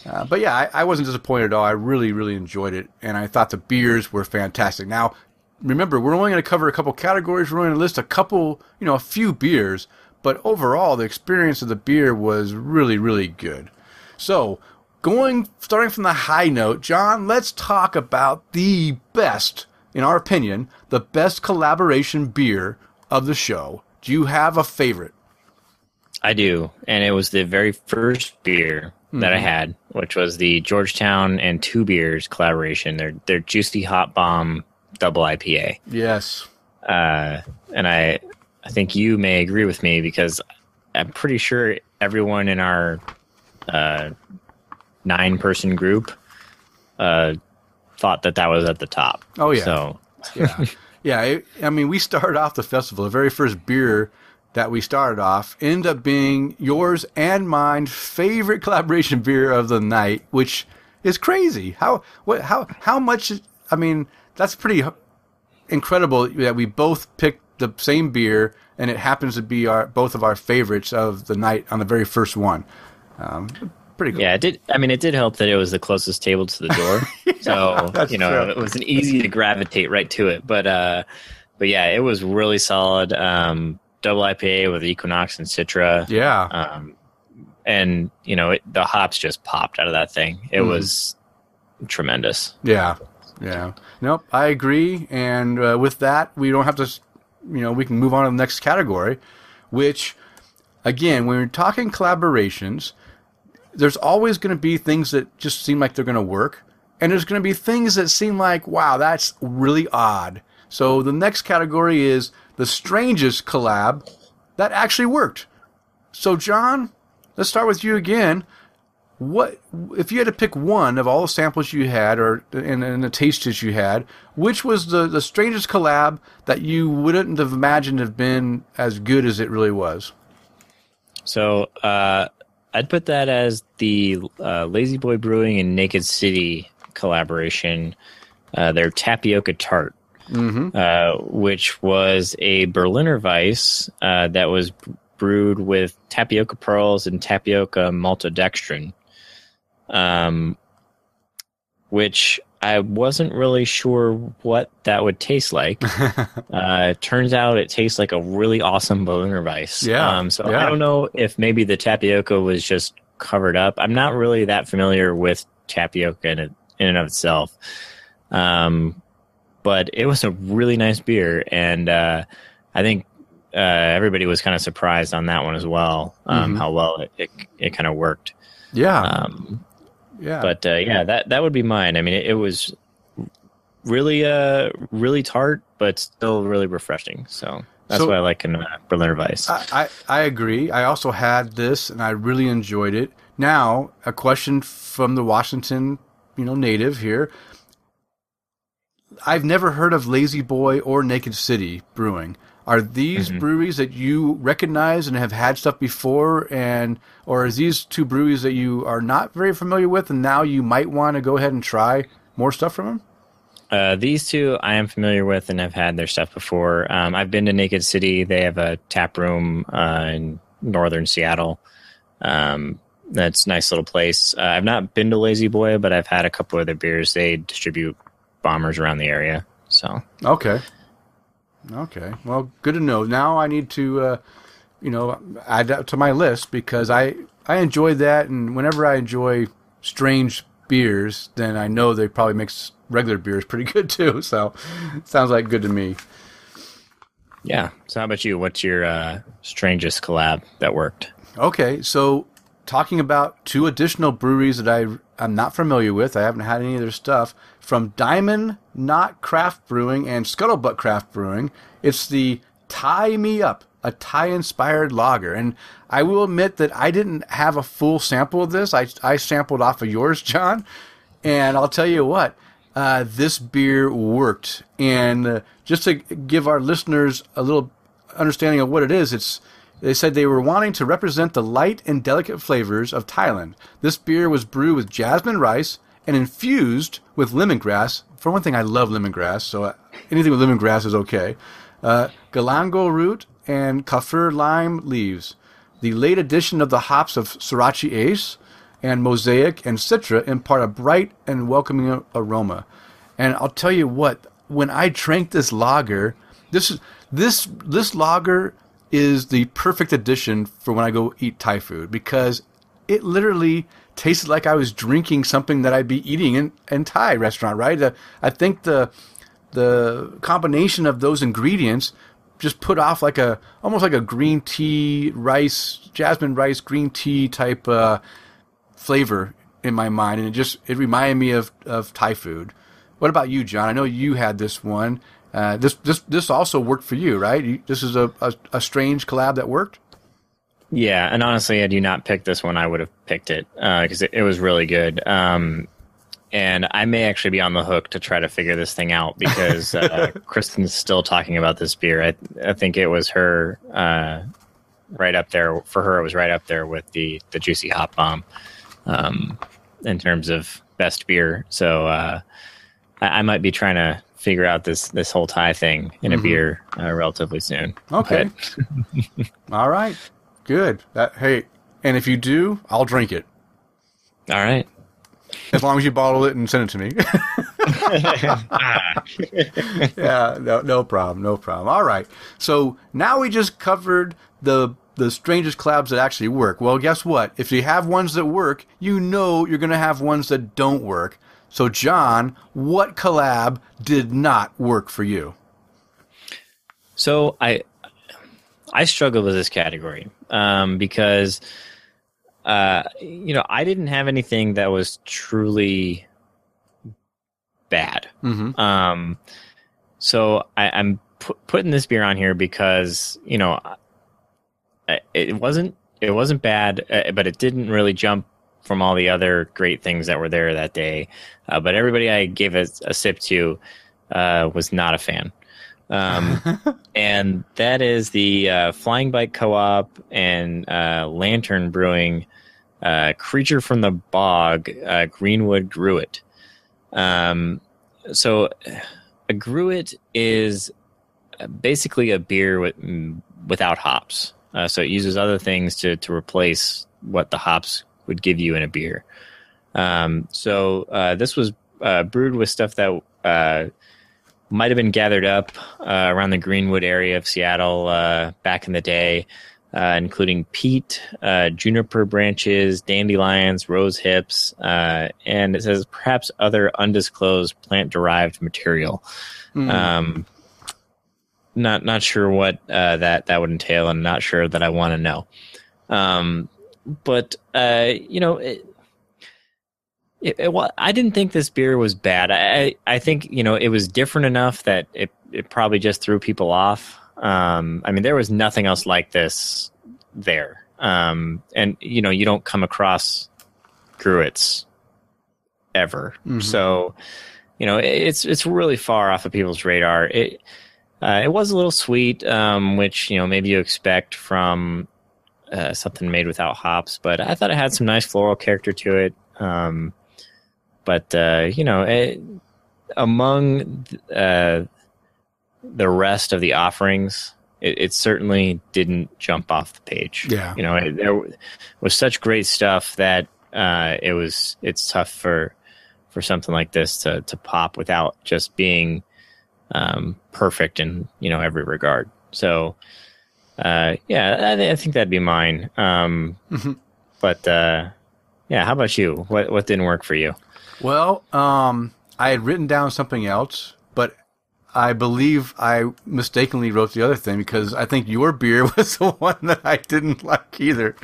uh, but yeah, I, I wasn't disappointed at all. I really really enjoyed it, and I thought the beers were fantastic. Now remember, we're only going to cover a couple categories. We're going to list a couple, you know, a few beers, but overall the experience of the beer was really really good. So going starting from the high note, John, let's talk about the best, in our opinion, the best collaboration beer of the show. Do you have a favorite? I do, and it was the very first beer that I had, which was the Georgetown and Two Beers collaboration. Their their Juicy Hop Bomb Double IPA, Yes. uh, and I I think you may agree with me because I'm pretty sure everyone in our uh, nine person group uh, thought that that was at the top. Oh, yeah. So yeah, yeah. It, I mean, we started off the festival. The very first beer that we started off ended up being yours and mine favorite collaboration beer of the night, which is crazy. How what how how much? I mean, that's pretty incredible that we both picked the same beer, and it happens to be our both of our favorites of the night on the very first one. Um, pretty cool. Yeah, it did. I mean, it did help that it was the closest table to the door, so you know true. it was an easy to gravitate right to it. But uh, but yeah, it was really solid. Um, double IPA with Equinox and Citra, Yeah. um, and you know it, the hops just popped out of that thing. It Mhm. was tremendous. Yeah, yeah. Nope, I agree. And uh, with that, we don't have to, you know, we can move on to the next category, which, again, when we're talking collaborations, there's always going to be things that just seem like they're going to work, and there's going to be things that seem like, wow, that's really odd. So the next category is the strangest collab that actually worked. So, John, let's start with you again what if you had to pick one of all the samples you had or and, and the tastes you had which was the, the strangest collab that you wouldn't have imagined have been as good as it really was So uh, I'd put that as the uh, Lazy Boy Brewing and Naked City collaboration, uh, their tapioca tart, uh, which was a Berliner Weiss uh, that was brewed with tapioca pearls and tapioca maltodextrin, um, which I wasn't really sure what that would taste like. uh, it turns out it tastes like a really awesome Berliner Weiss. Yeah, Um, so yeah. I don't know if maybe the tapioca was just covered up. I'm not really that familiar with tapioca in, it, in and of itself. Um, but it was a really nice beer, and uh, I think uh, everybody was kind of surprised on that one as well. Um, Mhm. How well it it, it kind of worked. yeah Um, yeah but uh, yeah, that that would be mine. I mean, it, it was really uh really tart, but still really refreshing. So that's So- what I like in uh, Berliner Weiss. I, I, I agree i also had this and i really enjoyed it now a question from the washington you know native here i've never heard of lazy boy or naked city brewing are these breweries that you recognize and have had stuff before and or is these two breweries that you are not very familiar with and now you might want to go ahead and try more stuff from them Uh, these two I am familiar with and have had their stuff before. Um, I've been to Naked City. They have a tap room uh, in northern Seattle. Um, that's a nice little place. Uh, I've not been to Lazy Boy, but I've had a couple of their beers. They distribute bombers around the area. So Okay. Okay. Well, good to know. Now I need to, uh, you know, add that to my list because I I enjoy that, and whenever I enjoy strange beers, then I know they probably makes regular beers pretty good too. So, sounds like good to me. yeah. So how about you? What's your uh, strangest collab that worked? Okay, so talking about two additional breweries that I I'm not familiar with. I haven't had any of their stuff from Diamond Knot Craft Brewing and Scuttlebutt Craft Brewing. It's the Tie Me Up, a Thai inspired lager, and I will admit that I didn't have a full sample of this. I I sampled off of yours, John, and I'll tell you what. Uh, this beer worked, and uh, just to give our listeners a little understanding of what it is, it's they said they were wanting to represent the light and delicate flavors of Thailand. This beer was brewed with jasmine rice and infused with lemongrass for one thing, I love lemongrass, so uh, anything with lemongrass is okay. Uh, galangal root and kaffir lime leaves. The late addition of the hops of Sorachi Ace and Mosaic and Citra impart a bright and welcoming aroma. And I'll tell you what, when I drank this lager, this is this this lager is the perfect addition for when I go eat Thai food because it literally tasted like I was drinking something that I'd be eating in in Thai restaurant. Right? Uh, I think the the combination of those ingredients just put off like a almost like a green tea rice jasmine rice green tea type uh, flavor in my mind and it just it reminded me of, of Thai food. What about you, John? I know you had this one. Uh, this this this also worked for you, right? You, this is a, a a strange collab that worked. Yeah, and honestly, had you not picked this one, I would have picked it because it, it was really good. Um, and I may actually be on the hook to try to figure this thing out because uh, Kristen's still talking about this beer. I, I think it was her uh, right up there for her. It was right up there with the the juicy hop bomb um, in terms of best beer. So uh, I, I might be trying to figure out this this whole Thai thing in a beer uh, relatively soon. Okay. All right, good. That hey, and if you do, I'll drink it all right. as long as you bottle it and send it to me. yeah, no, no problem, no problem. All right. So now we just covered the the strangest collabs that actually work. Well, guess what? If you have ones that work, you know you're going to have ones that don't work. So, John, what collab did not work for you? So I I struggle with this category um, because uh, you know I didn't have anything that was truly bad. Mm-hmm. Um, so I, I'm pu- putting this beer on here because you know it wasn't it wasn't bad, uh, but it didn't really jump from all the other great things that were there that day. Uh, but everybody I gave a, a sip to uh, was not a fan. Um, and that is the uh, Flying Bike Co-op and uh, Lantern Brewing uh, Creature from the Bog uh, Greenwood Gruit. Um, so a Gruit is basically a beer with, mm, without hops. Uh, so it uses other things to, to replace what the hops would give you in a beer. Um, so uh, this was uh, brewed with stuff that uh, might have been gathered up uh, around the Greenwood area of Seattle uh, back in the day, uh, including peat, uh, juniper branches, dandelions, rose hips, uh, and it says perhaps other undisclosed plant derived material. Hmm. Um, not not sure what uh, that that would entail, and not sure that I want to know. Um, but uh, you know, it, it, it, wa- I didn't think this beer was bad. I I think you know it was different enough that it it probably just threw people off. Um, I mean, there was nothing else like this there, um, and you know, you don't come across Gruits ever. Mhm. So, you know, it- it's it's really far off of people's radar. It uh, it was a little sweet, um, which you know maybe you expect from uh, something made without hops, but I thought it had some nice floral character to it. Um, but uh, you know, it, among uh, the rest of the offerings, it, it certainly didn't jump off the page. Yeah. you know, it, there was such great stuff that uh, it was it's tough for for something like this to to pop without just being um, perfect in you know every regard. So uh, yeah, I, I think that'd be mine. Um, Mhm. But uh, yeah, how about you? What what didn't work for you? Well, um, I had written down something else, but I believe I mistakenly wrote the other thing because I think your beer was the one that I didn't like either.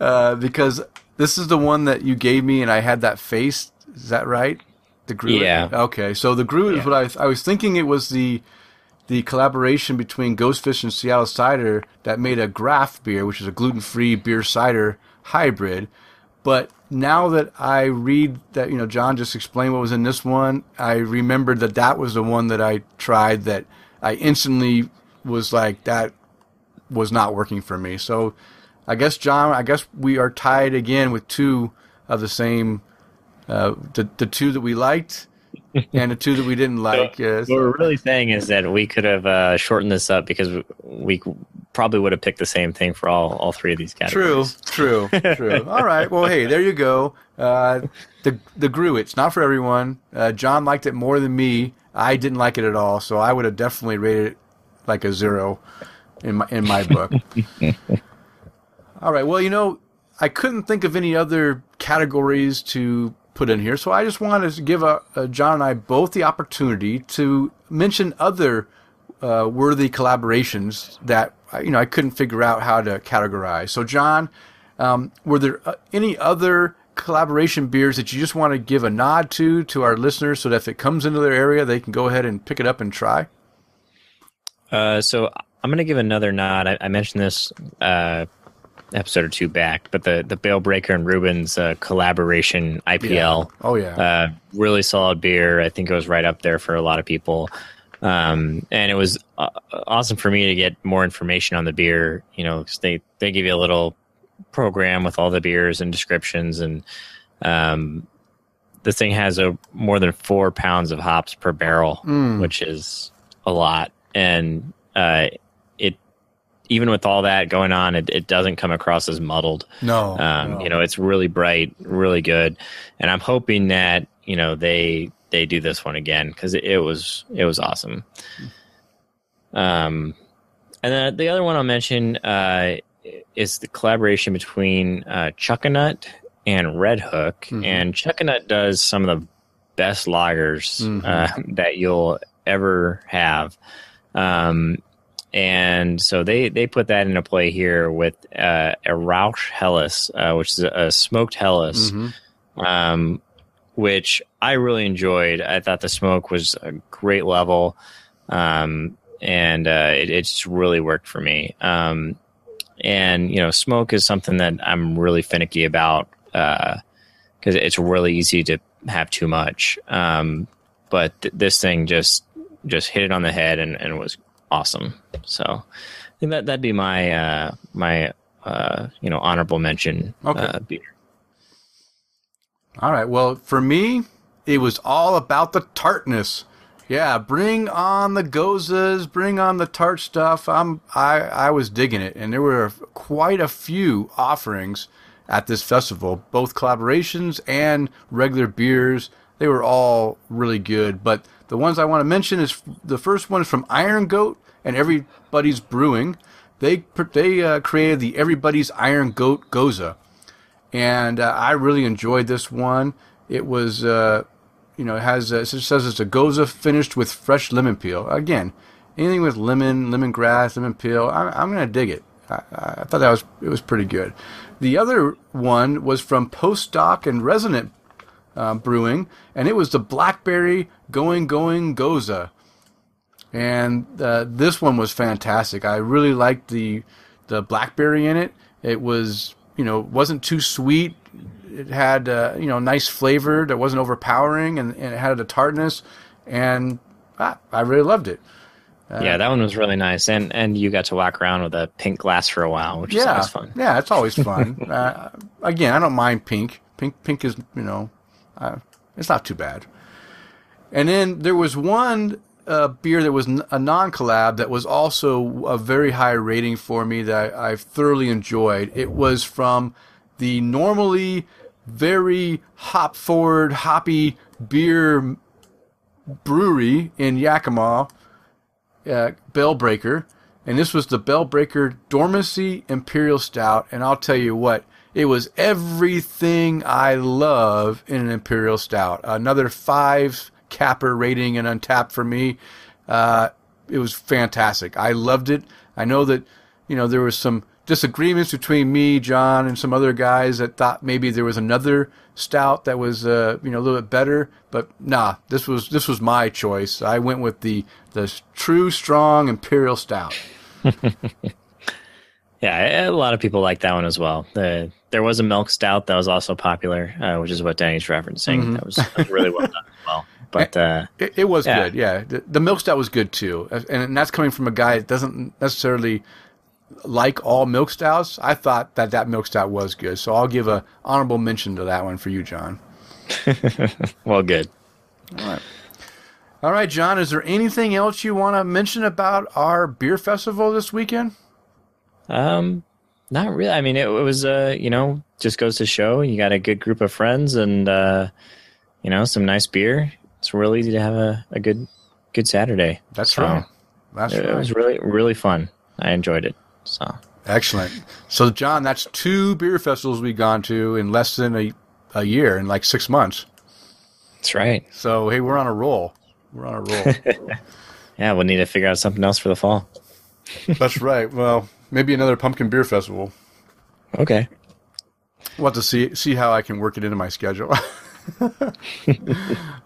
Uh, because this is the one that you gave me, and I had that face. Is that right? The Gruit. Yeah. Okay, so the Gruit is what I I was thinking. It was the the collaboration between Ghostfish and Seattle Cider that made a Graff beer, which is a gluten free beer cider hybrid. But now that I read that, you know, John just explained what was in this one, I remembered that that was the one that I tried that I instantly was like, that was not working for me. So I guess, John, I guess we are tied again with two of the same, uh, the, the two that we liked. And the two that we didn't like. uh, What we're really saying is that we could have uh, shortened this up because we probably would have picked the same thing for all, all three of these categories. true, true. True. all right. Well, hey, there you go. Uh, the the Gruit's not for everyone. Uh, John liked it more than me. I didn't like it at all, so I would have definitely rated it like a zero in my in my book. all right. Well, you know, I couldn't think of any other categories to put in here, so I just wanted to give uh uh John and I both the opportunity to mention other uh, worthy collaborations that uh, you know I couldn't figure out how to categorize. So, John, um, were there any other collaboration beers that you just want to give a nod to to our listeners, so that if it comes into their area, they can go ahead and pick it up and try? Uh, so I'm going to give another nod. I, I mentioned this uh, episode or two back, but the the Bale Breaker and Reuben's uh, collaboration IPL, Oh yeah. uh, really solid beer. I think it was right up there for a lot of people. Um, and it was uh, awesome for me to get more information on the beer. You know, 'cause they they give you a little program with all the beers and descriptions, and um, this thing has a more than four pounds of hops per barrel, Mm. which is a lot. And uh, even with all that going on, it, it doesn't come across as muddled. no, Um, no. You know, it's really bright, really good, and I'm hoping that you know they they do this one again because it, it was it was awesome. Um, and then the other one I'll mention uh, is the collaboration between uh, Chuckanut and Redhook, Mhm. and Chuckanut does some of the best lagers Mhm. uh, that you'll ever have. Um, and so they they put that into play here with uh, a Rausch Helles, uh, which is a, smoked Helles, Mhm. um, which I really enjoyed. I thought the smoke was a great level, um, and uh, it, it just really worked for me. Um, and you know, smoke is something that I'm really finicky about because it's really easy to have too much. Um, but th- this thing just just hit it on the head and, and was awesome. So I think that that'd be my uh, my uh, you know honorable mention. Okay. Uh, beer. All right. Well, for me, it was all about the tartness. Yeah, bring on the Goses, bring on the tart stuff. I'm I I was digging it, and there were quite a few offerings at this festival, both collaborations and regular beers. They were all really good, but the ones I want to mention is the first one is from Iron Goat and Everybody's Brewing. They they uh, created the Everybody's Iron Goat Gose and uh, I really enjoyed this one. It was, uh, you know, it has uh, it says it's a Gose finished with fresh lemon peel. Again, anything with lemon, lemongrass, lemon peel, I, I'm gonna dig it. I, I thought that was it was pretty good. The other one was from Postdoc and Resonate uh, Brewing, and it was the Blackberry Going Going Gose and uh, this one was fantastic. I really liked the the blackberry in it. It was you know wasn't too sweet. It had uh, you know nice flavor that wasn't overpowering, and, and it had a tartness, and ah, I really loved it. yeah, that one was really nice, and and you got to walk around with a pink glass for a while, which is Yeah, always fun. yeah, it's always fun. uh, again, I don't mind pink. Pink, pink is you know, uh, it's not too bad. And then there was one uh, beer that was a non-collab that was also a very high rating for me that I, I thoroughly enjoyed. It was from the normally very hop-forward, hoppy beer brewery in Yakima, uh, Bale Breaker, and this was the Bale Breaker Dormancy Imperial Stout. And I'll tell you what, it was everything I love in an Imperial Stout. Another five capper rating and Untappd for me. Uh, it was fantastic. I loved it. I know that you know there was some disagreements between me, John, and some other guys that thought maybe there was another stout that was uh, you know a little bit better, but nah, this was this was my choice. I went with the the true strong imperial stout. Yeah, a lot of people like that one as well. The there was a milk stout that was also popular, uh, which is what Danny's referencing. Mm-hmm. That was really well done as well. But uh, It, it was Yeah. good, yeah. The, the milk stout was good too, and, and that's coming from a guy that doesn't necessarily like all milk stouts. I thought that that milk stout was good, so I'll give a honorable mention to that one for you, John. well, good. All right. All right, John, is there anything else you want to mention about our beer festival this weekend? Um, not really. I mean, it, it was uh, you know, just goes to show you got a good group of friends and uh, you know, some nice beer. It's real easy to have a, a good good Saturday. That's So, right. That's It, right. it was really really fun. I enjoyed it. So Excellent. So, John, that's two beer festivals we've gone to in less than a, a year, in like six months. that's right. So, hey, we're on a roll. We're on a roll. Yeah, we'll need to figure out something else for the fall. that's right. Well, maybe another pumpkin beer festival. Okay. We'll have to see see how I can work it into my schedule.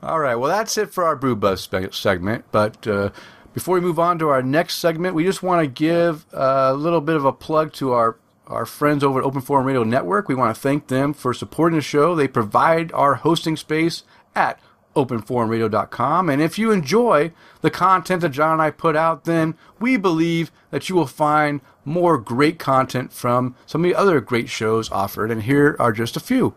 All right. Well, that's it for our Brew Buzz spe- segment. But uh, before we move on to our next segment, we just want to give a little bit of a plug to our our friends over at Open Forum Radio Network. We want to thank them for supporting the show. They provide our hosting space at openforumradio.com. And if you enjoy the content that John and I put out, then we believe that you will find more great content from some of the other great shows offered. And here are just a few.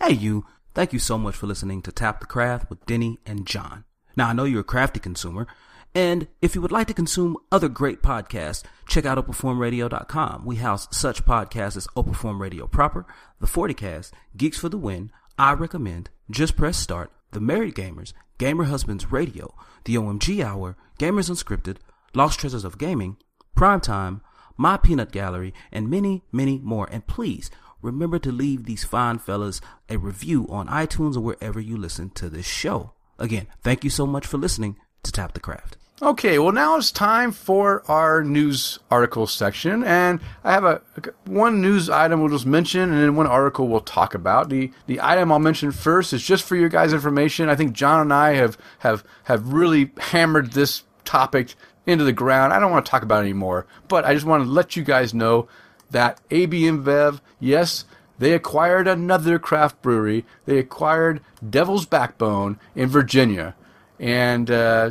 Hey, you. Thank you so much for listening to Tap the Craft with Denny and John. Now, I know you're a crafty consumer, and if you would like to consume other great podcasts, check out OpenForumRadio.com. We house such podcasts as Open Forum Radio Proper, The 40Cast, Geeks for the Win, I Recommend, Just Press Start, The Married Gamers, Gamer Husbands Radio, The OMG Hour, Gamers Unscripted, Lost Treasures of Gaming, Primetime, My Peanut Gallery, and many, many more. And please, remember to leave these fine fellas a review on iTunes or wherever you listen to this show. Again, thank you so much for listening to Tap the Craft. Okay, well now it's time for our news article section, and I have a one news item we'll just mention, and then one article we'll talk about. the The item I'll mention first is just for your guys' information. I think John and I have have have really hammered this topic into the ground. I don't want to talk about it anymore, but I just want to let you guys know that AB InBev, yes, they acquired another craft brewery. They acquired Devil's Backbone in Virginia, and. Uh,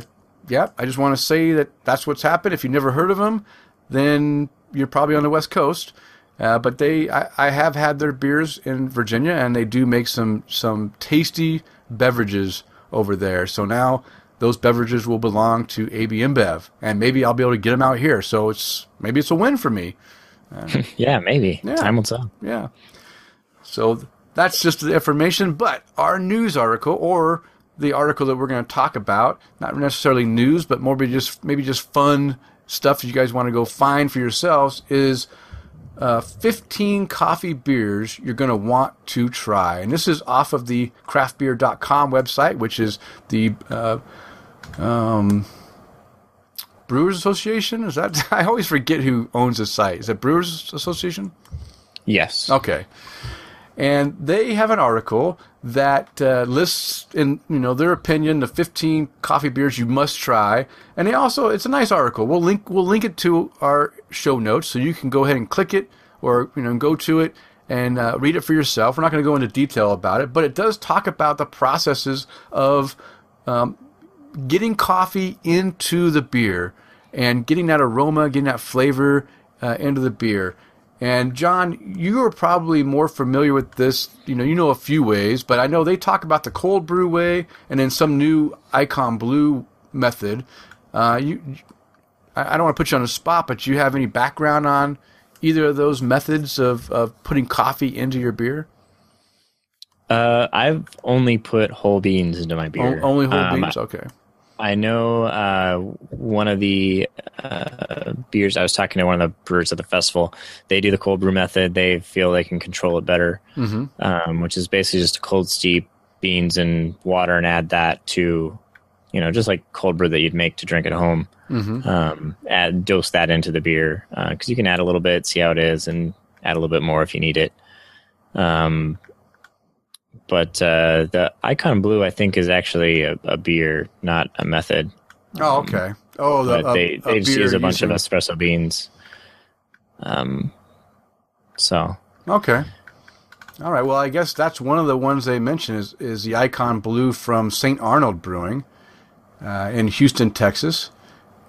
yeah, I just want to say that that's what's happened. If you've never heard of them, then you're probably on the West Coast. Uh, but they, I, I have had their beers in Virginia, and they do make some some tasty beverages over there. So now those beverages will belong to AB InBev, and maybe I'll be able to get them out here. So it's maybe it's a win for me. Yeah, maybe. Yeah. Time will tell. Yeah. So that's just the information. But our news article, or the article that we're going to talk about, not necessarily news, but more be just maybe just fun stuff that you guys want to go find for yourselves, is uh, 15 coffee beers you're going to want to try. And this is off of the craftbeer.com website, which is the uh, um, Brewers Association. Is that? I always forget who owns the site. Is it Brewers Association? Yes. Okay. And they have an article that uh, lists, in you know their opinion, the 15 coffee beers you must try. And they also, it's a nice article. We'll link we'll link it to our show notes, so you can go ahead and click it, or you know go to it and uh, read it for yourself. We're not going to go into detail about it, but it does talk about the processes of um, getting coffee into the beer and getting that aroma, getting that flavor uh, into the beer. And John, you are probably more familiar with this. You know, you know a few ways, but I know they talk about the cold brew way and then some new Icon Blue method. Uh, you, I don't want to put you on the spot, but do you have any background on either of those methods of, of putting coffee into your beer? Uh, I've only put whole beans into my O- beer. only whole Um, beans. Okay. I know uh, one of the uh, beers. I was talking to one of the brewers at the festival. They do the cold brew method. They feel they can control it better, Mm-hmm. um, which is basically just a cold steep beans and water and add that to, you know, just like cold brew that you'd make to drink at home. Mm-hmm. Um, add dose that into the beer because you can add a little bit, see how it is, and add a little bit more if you need it. Um, but uh, the Icon Blue, I think, is actually a, a beer, not a method. Oh, okay. Oh, the, But they, they just beer use a bunch of espresso beans. Um, so Okay. All right. Well, I guess that's one of the ones they mentioned is is the Icon Blue from St. Arnold Brewing uh, in Houston, Texas.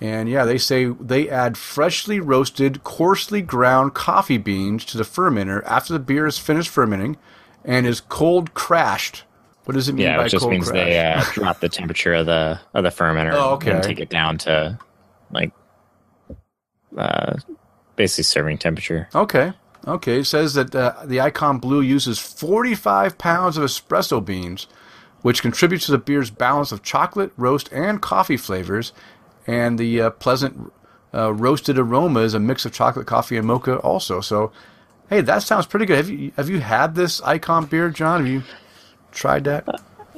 And yeah, they say they add freshly roasted, coarsely ground coffee beans to the fermenter after the beer is finished fermenting and is cold crashed What does it mean Yeah, by which just means crash? they uh, drop the temperature of the of the fermenter Oh, okay. and take it down to like uh, basically serving temperature. Okay. Okay. It says that uh, the Icon Blue uses 45 pounds of espresso beans, which contributes to the beer's balance of chocolate, roast, and coffee flavors. And the uh, pleasant uh, roasted aroma is a mix of chocolate, coffee, and mocha also. So, hey, that sounds pretty good. Have you have you had this Icon beer, John? Have you tried that?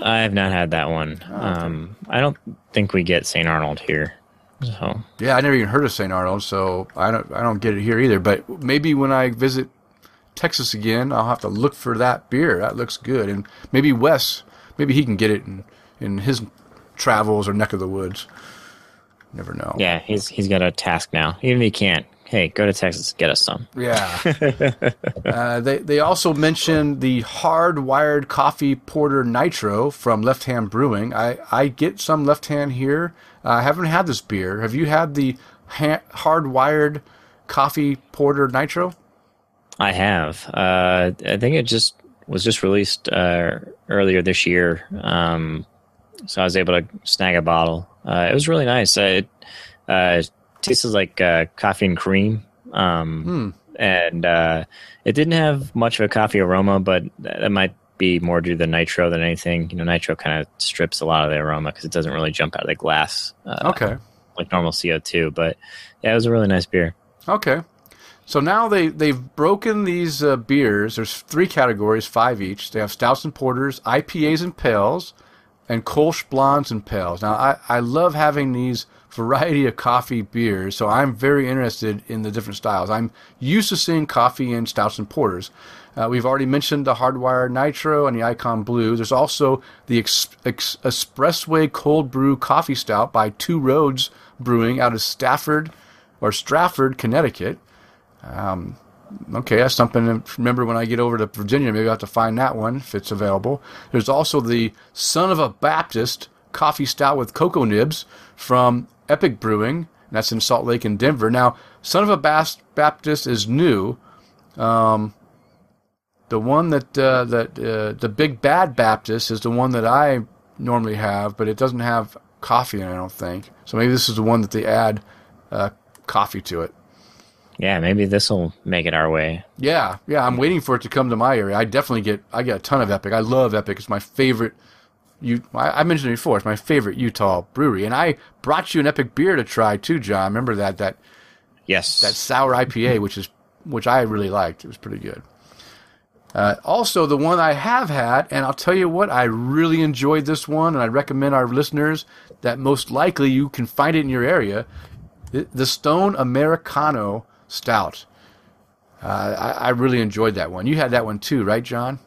I have not had that one. Oh, Um, I don't think we get St. Arnold here. So Yeah, I never even heard of St. Arnold, so I don't I don't get it here either. But maybe when I visit Texas again, I'll have to look for that beer. That looks good, and maybe Wes, maybe he can get it in in his travels or neck of the woods. Never know. yeah, he's he's got a task now. Even if he can't, hey, go to Texas, get us some. Yeah. uh, they they also mentioned the hardwired coffee porter nitro from Left Hand Brewing. I I get some Left Hand here. I haven't had this beer. Have you had the ha- hardwired coffee porter nitro? I have. Uh, I think it just was just released uh, earlier this year, um, so I was able to snag a bottle. Uh, it was really nice. Uh, it uh, tasted like uh, coffee and cream, um, and uh, it didn't have much of a coffee aroma, but that might be more due to the nitro than anything. You know, nitro kind of strips a lot of the aroma because it doesn't really jump out of the glass uh, Okay. like normal CO two. But yeah, it was a really nice beer. Okay. So now they they've broken these uh, beers. There's three categories, five each. They have stouts and porters, IPAs and pales, and Kolsch blondes and pales. Now I, I love having these variety of coffee beers, so I'm very interested in the different styles. I'm used to seeing coffee in stouts and porters. Uh, we've already mentioned the Hardwire Nitro and the Icon Blue. There's also the ex- ex- Espressway Cold Brew Coffee Stout by Two Roads Brewing out of Stafford or Stratford, Connecticut. Okay, that's something to remember when I get over to Virginia. Maybe I'll have to find that one if it's available. There's also the Son of a Baptist Coffee Stout with Cocoa Nibs from Epic Brewing. That's in Salt Lake and Denver. Now, Son of a Bas- Baptist is new. Um, the one that uh, that uh, the Big Bad Baptist is the one that I normally have, but it doesn't have coffee in it. I don't think. So maybe this is the one that they add uh, coffee to it. Yeah, maybe this will make it our way. Yeah, yeah, I'm waiting for it to come to my area. I definitely get, I get a ton of Epic. I love Epic. It's my favorite. You, I, I mentioned it before. It's my favorite Utah brewery, and I brought you an Epic beer to try too, John. Remember that that Yes. that sour IPA, which is which I really liked. It was pretty good. Uh, also, the one I have had, and I'll tell you what, I really enjoyed this one, and I recommend our listeners that most likely you can find it in your area. The, Stone Americano Stout. Uh, I, I really enjoyed that one. You had that one too, right, John?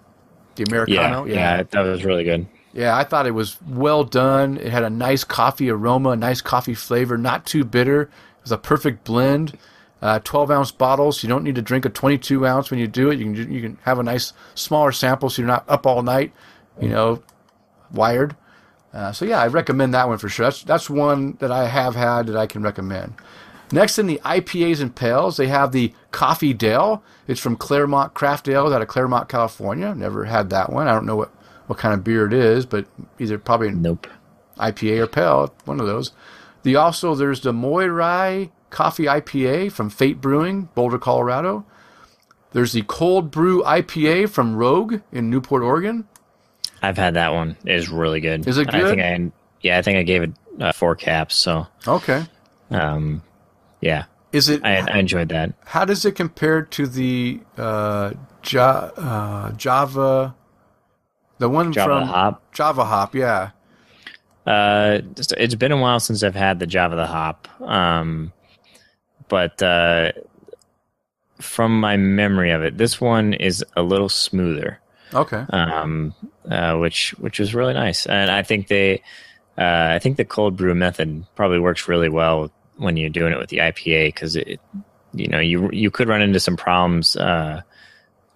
The yeah, Americano. yeah, that was really good. Yeah, I thought it was well done. It had a nice coffee aroma, a nice coffee flavor, not too bitter. It was a perfect blend. Uh, 12 ounce bottles. You don't need to drink a 22 ounce when you do it. You can you can have a nice smaller sample, so you're not up all night, you know, wired. Uh, so yeah, I recommend that one for sure. That's that's one that I have had that I can recommend. Next in the IPAs and pales, they have the Coffee Dale. It's from Claremont Craft Ale out of Claremont, California. Never had that one. I don't know what, what kind of beer it is, but either probably Nope. IPA or pale, one of those. The also there's the Moirai Coffee IPA from Fate Brewing, Boulder, Colorado. There's the Cold Brew IPA from Rogue in Newport, Oregon. I've had that one. It is really good. Is it I good? think I, yeah, I think I gave it uh, four caps. So, Okay. um, yeah, Is it? I, I enjoyed that. how does it compare to the uh, ja, uh, Java? The one Java from hop. Java Hop, yeah. Uh, it's been a while since I've had the Java the hop. Um, but uh, from my memory of it, this one is a little smoother. Okay. um, uh, which which was really nice. And I think they, uh, I think the cold brew method probably works really well when you're doing it with the IPA because it, you know, you you could run into some problems uh,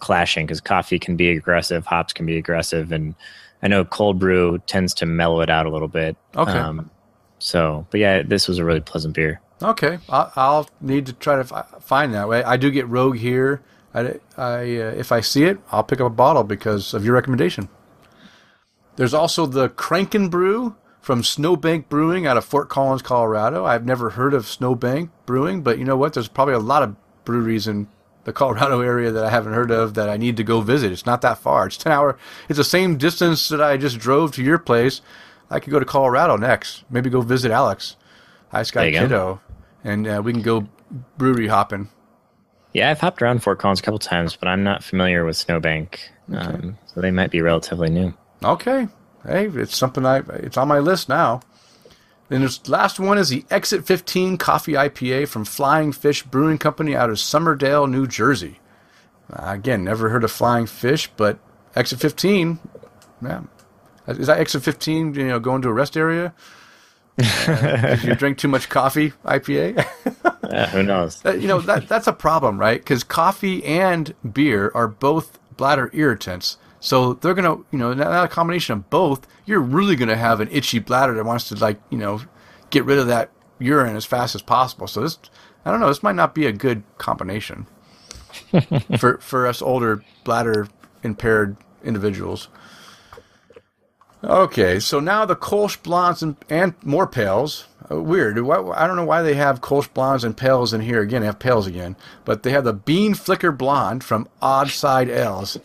clashing because coffee can be aggressive, hops can be aggressive, and I know cold brew tends to mellow it out a little bit. Okay. Um, so, but yeah, this was a really pleasant beer. Okay, I'll, I'll need to try to fi- find that way. I do get Rogue here. I, I uh, if I see it, I'll pick up a bottle because of your recommendation. There's also the Crankin Brew from Snowbank Brewing out of Fort Collins, Colorado. I've never heard of Snowbank Brewing, but you know what? There's probably a lot of breweries in the Colorado area that I haven't heard of that I need to go visit. It's not that far. It's 10 hour. It's the same distance that I just drove to your place. I could go to Colorado next. Maybe go visit Alex, Guy There you go. Kiddo, and uh, we can go brewery hopping. Yeah, I've hopped around Fort Collins a couple times, but I'm not familiar with Snowbank, um, so they might be relatively new. Okay. Hey, it's something I it's on my list now. Then this last one is the Exit 15 Coffee IPA from Flying Fish Brewing Company out of Somerdale, New Jersey. Uh, again, never heard of Flying Fish, but Exit 15, yeah. Is that Exit 15, you know, going to a rest area? Uh, you drink too much coffee IPA? Uh, who knows? You know that that's a problem, right? Because coffee and beer are both bladder irritants. So they're gonna, you know, that, a combination of both, you're really gonna have an itchy bladder that wants to like, you know, get rid of that urine as fast as possible. So this, I don't know, this might not be a good combination for for us older bladder impaired individuals. Okay, so now the Kolsch blondes and, and more pales. Uh, weird. Why, I don't know why they have Kolsch blondes and pales in here again. They have pales again, but they have the Bean Flicker blonde from Odd Side Ales.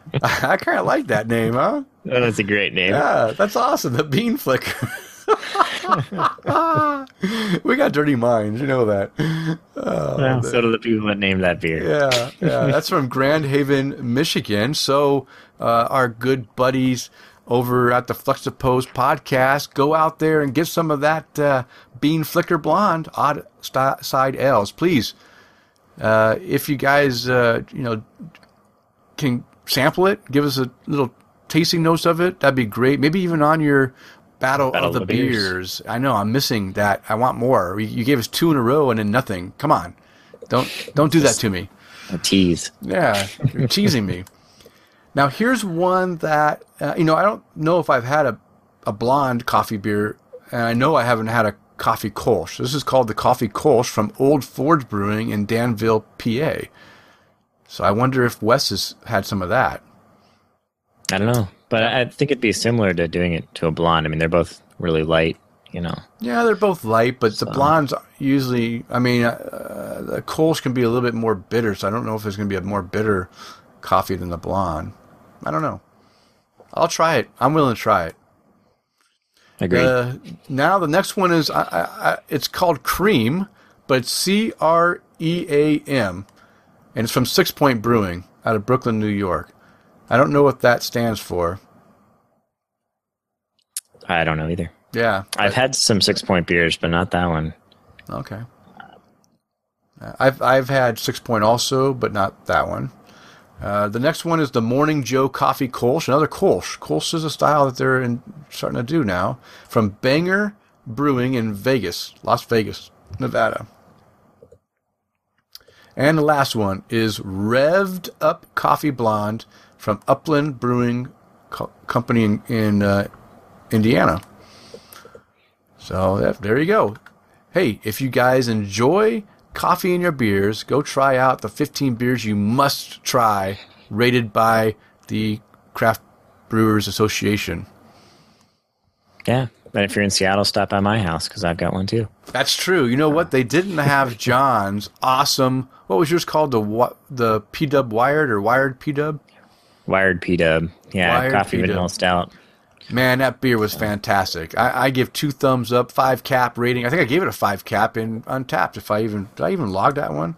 I kind of like that name, huh? Oh, that's a great name. Yeah, that's awesome. The Bean Flicker. we got dirty minds, you know that. Well, so do the people that named that beer. Yeah, yeah. That's from Grand Haven, Michigan. So, uh, our good buddies over at the Fluxipose podcast, go out there and get some of that uh, Bean Flicker Blonde Odd Sti- Side Ales, please. Uh, if you guys, uh, you know, can sample it, give us a little tasting notes of it. That'd be great. Maybe even on your battle, Battle of the of the Beers. beers. I know I'm missing that. I want more. You- You gave us two in a row and then nothing. Come on, don't don't do that to me. A tease. Yeah, you're teasing me. Now here's one that uh, you know I don't know if I've had a a blonde coffee beer, and I know I haven't had a coffee Kolsch. This is called the Coffee Kolsch from Old Forge Brewing in Danville, PA. So I wonder if Wes has had some of that. I don't know, but I think it'd be similar to doing it to a blonde. I mean, they're both really light, you know. Yeah, they're both light, but the blondes usually. I mean, uh, the Kolsch can be a little bit more bitter, so I don't know if it's going to be a more bitter coffee than the blonde. I don't know. I'll try it. I'm willing to try it. Agreed. Uh, now the next one is I, I, I, it's called Cream, but C R E A M, and it's from Six Point Brewing out of Brooklyn, New York. I don't know what that stands for. I don't know either. Yeah, I've had some six point beers, but not that one. okay. I've I've had Six Point also, but not that one. Uh, the next one is the Morning Joe Coffee Kolsch, another Kolsch. Kolsch is a style that they're in, starting to do now from Banger Brewing in Vegas, Las Vegas, Nevada. And the last one is Revved Up Coffee Blonde from Upland Brewing Co- Company in, in uh, Indiana. So that, there you go. Hey, if you guys enjoy coffee in your beers, go try out the 15 beers you must try, rated by the Craft Brewers Association. Yeah, but if you're in Seattle, stop by my house because I've got one too. That's true. You know what? They didn't have John's awesome. What was yours called? The what? The P Dub Wired or Wired P Dub? Wired P Dub. Yeah, Wired coffee P-Dub. vanilla stout. Man, that beer was fantastic. I, I give two thumbs up, five cap rating. I think I gave it a five cap in Untappd. If I even did, I even log that one.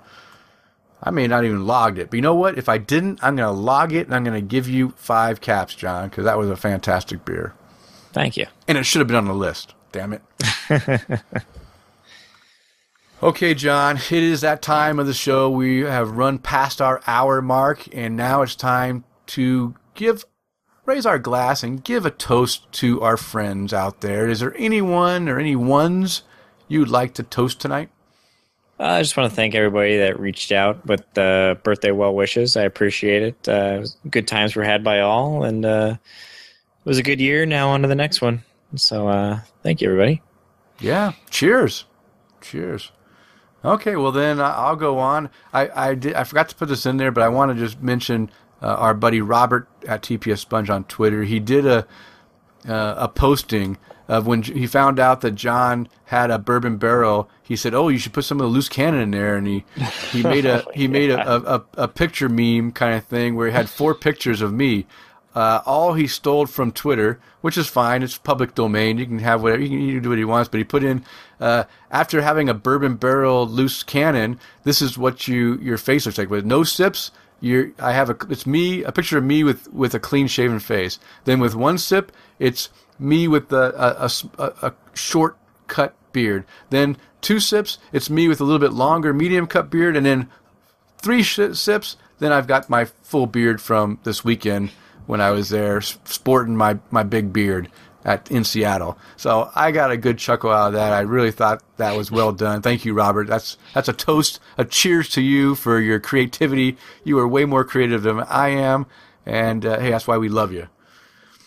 I may not even logged it, but you know what? If I didn't, I'm gonna log it and I'm gonna give you five caps, John, because that was a fantastic beer, Thank you. and it should have been on the list. Damn it. okay, John, it is that time of the show. We have run past our hour mark, and now it's time to give raise our glass and give a toast to our friends out there. Is there anyone or any ones you'd like to toast tonight? Uh, I just want to thank everybody that reached out with the birthday well wishes. I appreciate it. Uh, good times were had by all, and uh, it was a good year. Now on to the next one. So uh, thank you, everybody. Yeah. Cheers. Cheers. Okay, well then I- I'll go on. I, I did I forgot to put this in there, but I want to just mention uh, our buddy Robert at TPS Sponge on Twitter. He did a uh, a posting of when he found out that John had a bourbon barrel. He said, "Oh, you should put some of the loose cannon in there," and he he made a he made a, a, a picture meme kind of thing where he had four pictures of me. Uh, all he stole from Twitter, which is fine. It's public domain. You can have whatever you can, you do what he wants. But he put in uh, after having a bourbon barrel loose cannon. This is what you your face looks like with no sips. You're, I have a it's me a picture of me with with a clean shaven face. Then with one sip, it's me with a a, a, a short cut beard. Then two sips, it's me with a little bit longer medium cut beard, and then three sh- sips, then I've got my full beard from this weekend when I was there sporting my, my big beard at in Seattle. So I got a good chuckle out of that. I really thought that was well done. Thank you, Robert. That's that's a toast, a cheers to you for your creativity. You are way more creative than I am, and uh, hey, that's why we love you.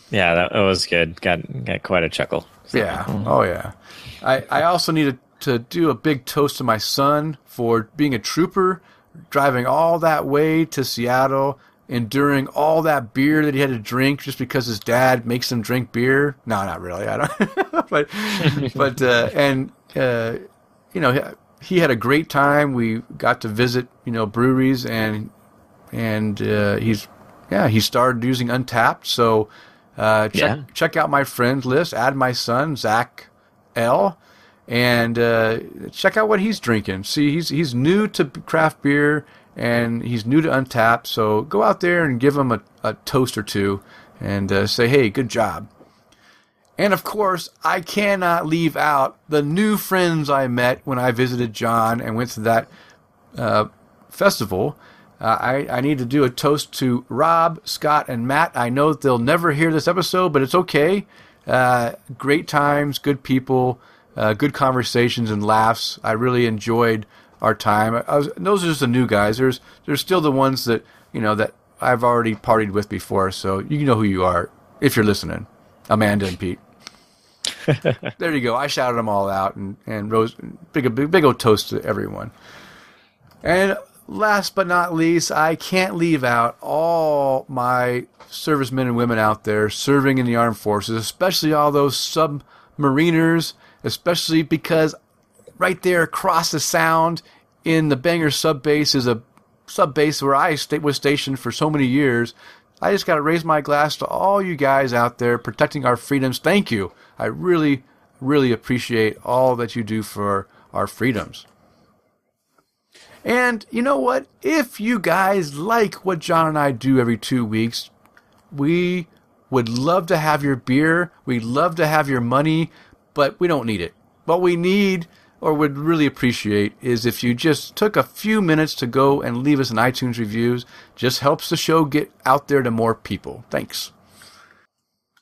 Yeah, that, that was good. Got got quite a chuckle. So. Yeah. Oh yeah. I I also needed to do a big toast to my son for being a trooper, driving all that way to Seattle enduring all that beer that he had to drink just because his dad makes him drink beer. No, not really. I don't. but but uh, and uh, you know he had a great time. We got to visit you know breweries and and uh, he's yeah he started using Untappd. So uh, check yeah. check out my friends list. Add my son Zach L. And uh, check out what he's drinking. See, he's he's new to craft beer and he's new to Untappd. So go out there and give him a, a toast or two and uh, say, hey, good job. And of course, I cannot leave out the new friends I met when I visited John and went to that uh, festival. Uh, I, I need to do a toast to Rob, Scott, and Matt. I know they'll never hear this episode, but it's okay. Uh, great times, good people, uh, good conversations and laughs. I really enjoyed our time. Was, those are just the new guys. There's there's still the ones that you know that I've already partied with before, so you know who you are if you're listening, Amanda and Pete. there you go. I shouted them all out and and rose big big big old toast to everyone. And last but not least, I can't leave out all my servicemen and women out there serving in the armed forces, especially all those submariners, especially because right there across the sound in the Bangor sub base is a sub base where I was stationed for so many years. I just got to raise my glass to all you guys out there protecting our freedoms. Thank you. I really, really appreciate all that you do for our freedoms. And you know what? If you guys like what John and I do every two weeks, we would love to have your beer. We'd love to have your money, but we don't need it. What we need or would really appreciate is if you just took a few minutes to go and leave us an iTunes reviews. Just helps the show get out there to more people. Thanks.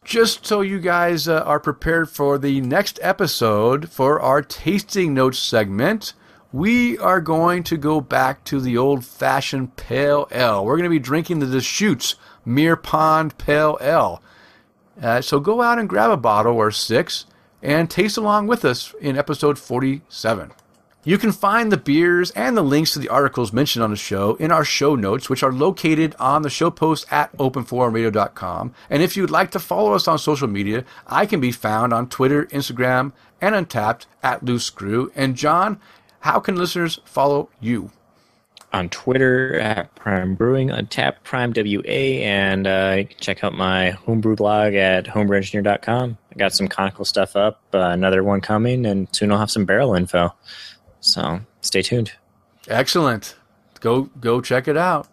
Just so you guys uh, are prepared for the next episode for our tasting notes segment, we are going to go back to the old fashioned pale ale. We're going to be drinking the Deschutes Mirror Pond Pale Ale. Uh, so go out and grab a bottle or six and taste along with us in episode 47. You can find the beers and the links to the articles mentioned on the show in our show notes, which are located on the show post at openforumradio.com. And if you'd like to follow us on social media, I can be found on Twitter, Instagram, and Untappd at Loose Screw. And John, how can listeners follow you? On Twitter at Prime Brewing, Untappd Prime WA, and uh, check out my homebrew blog at homebrewengineer.com. I got some conical stuff up, uh, another one coming, and soon I'll have some barrel info. So stay tuned. Excellent. Go go check it out.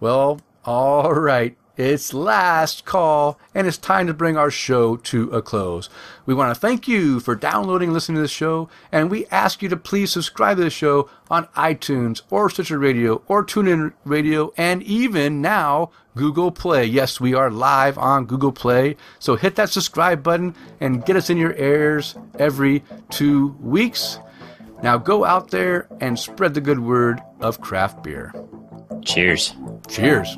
Well, all right. It's last call, and it's time to bring our show to a close. We want to thank you for downloading and listening to this show, and we ask you to please subscribe to the show on iTunes or Stitcher Radio or TuneIn Radio, and even now, Google Play. Yes, we are live on Google Play, so hit that subscribe button and get us in your ears every two weeks. Now go out there and spread the good word of craft beer. Cheers. Cheers.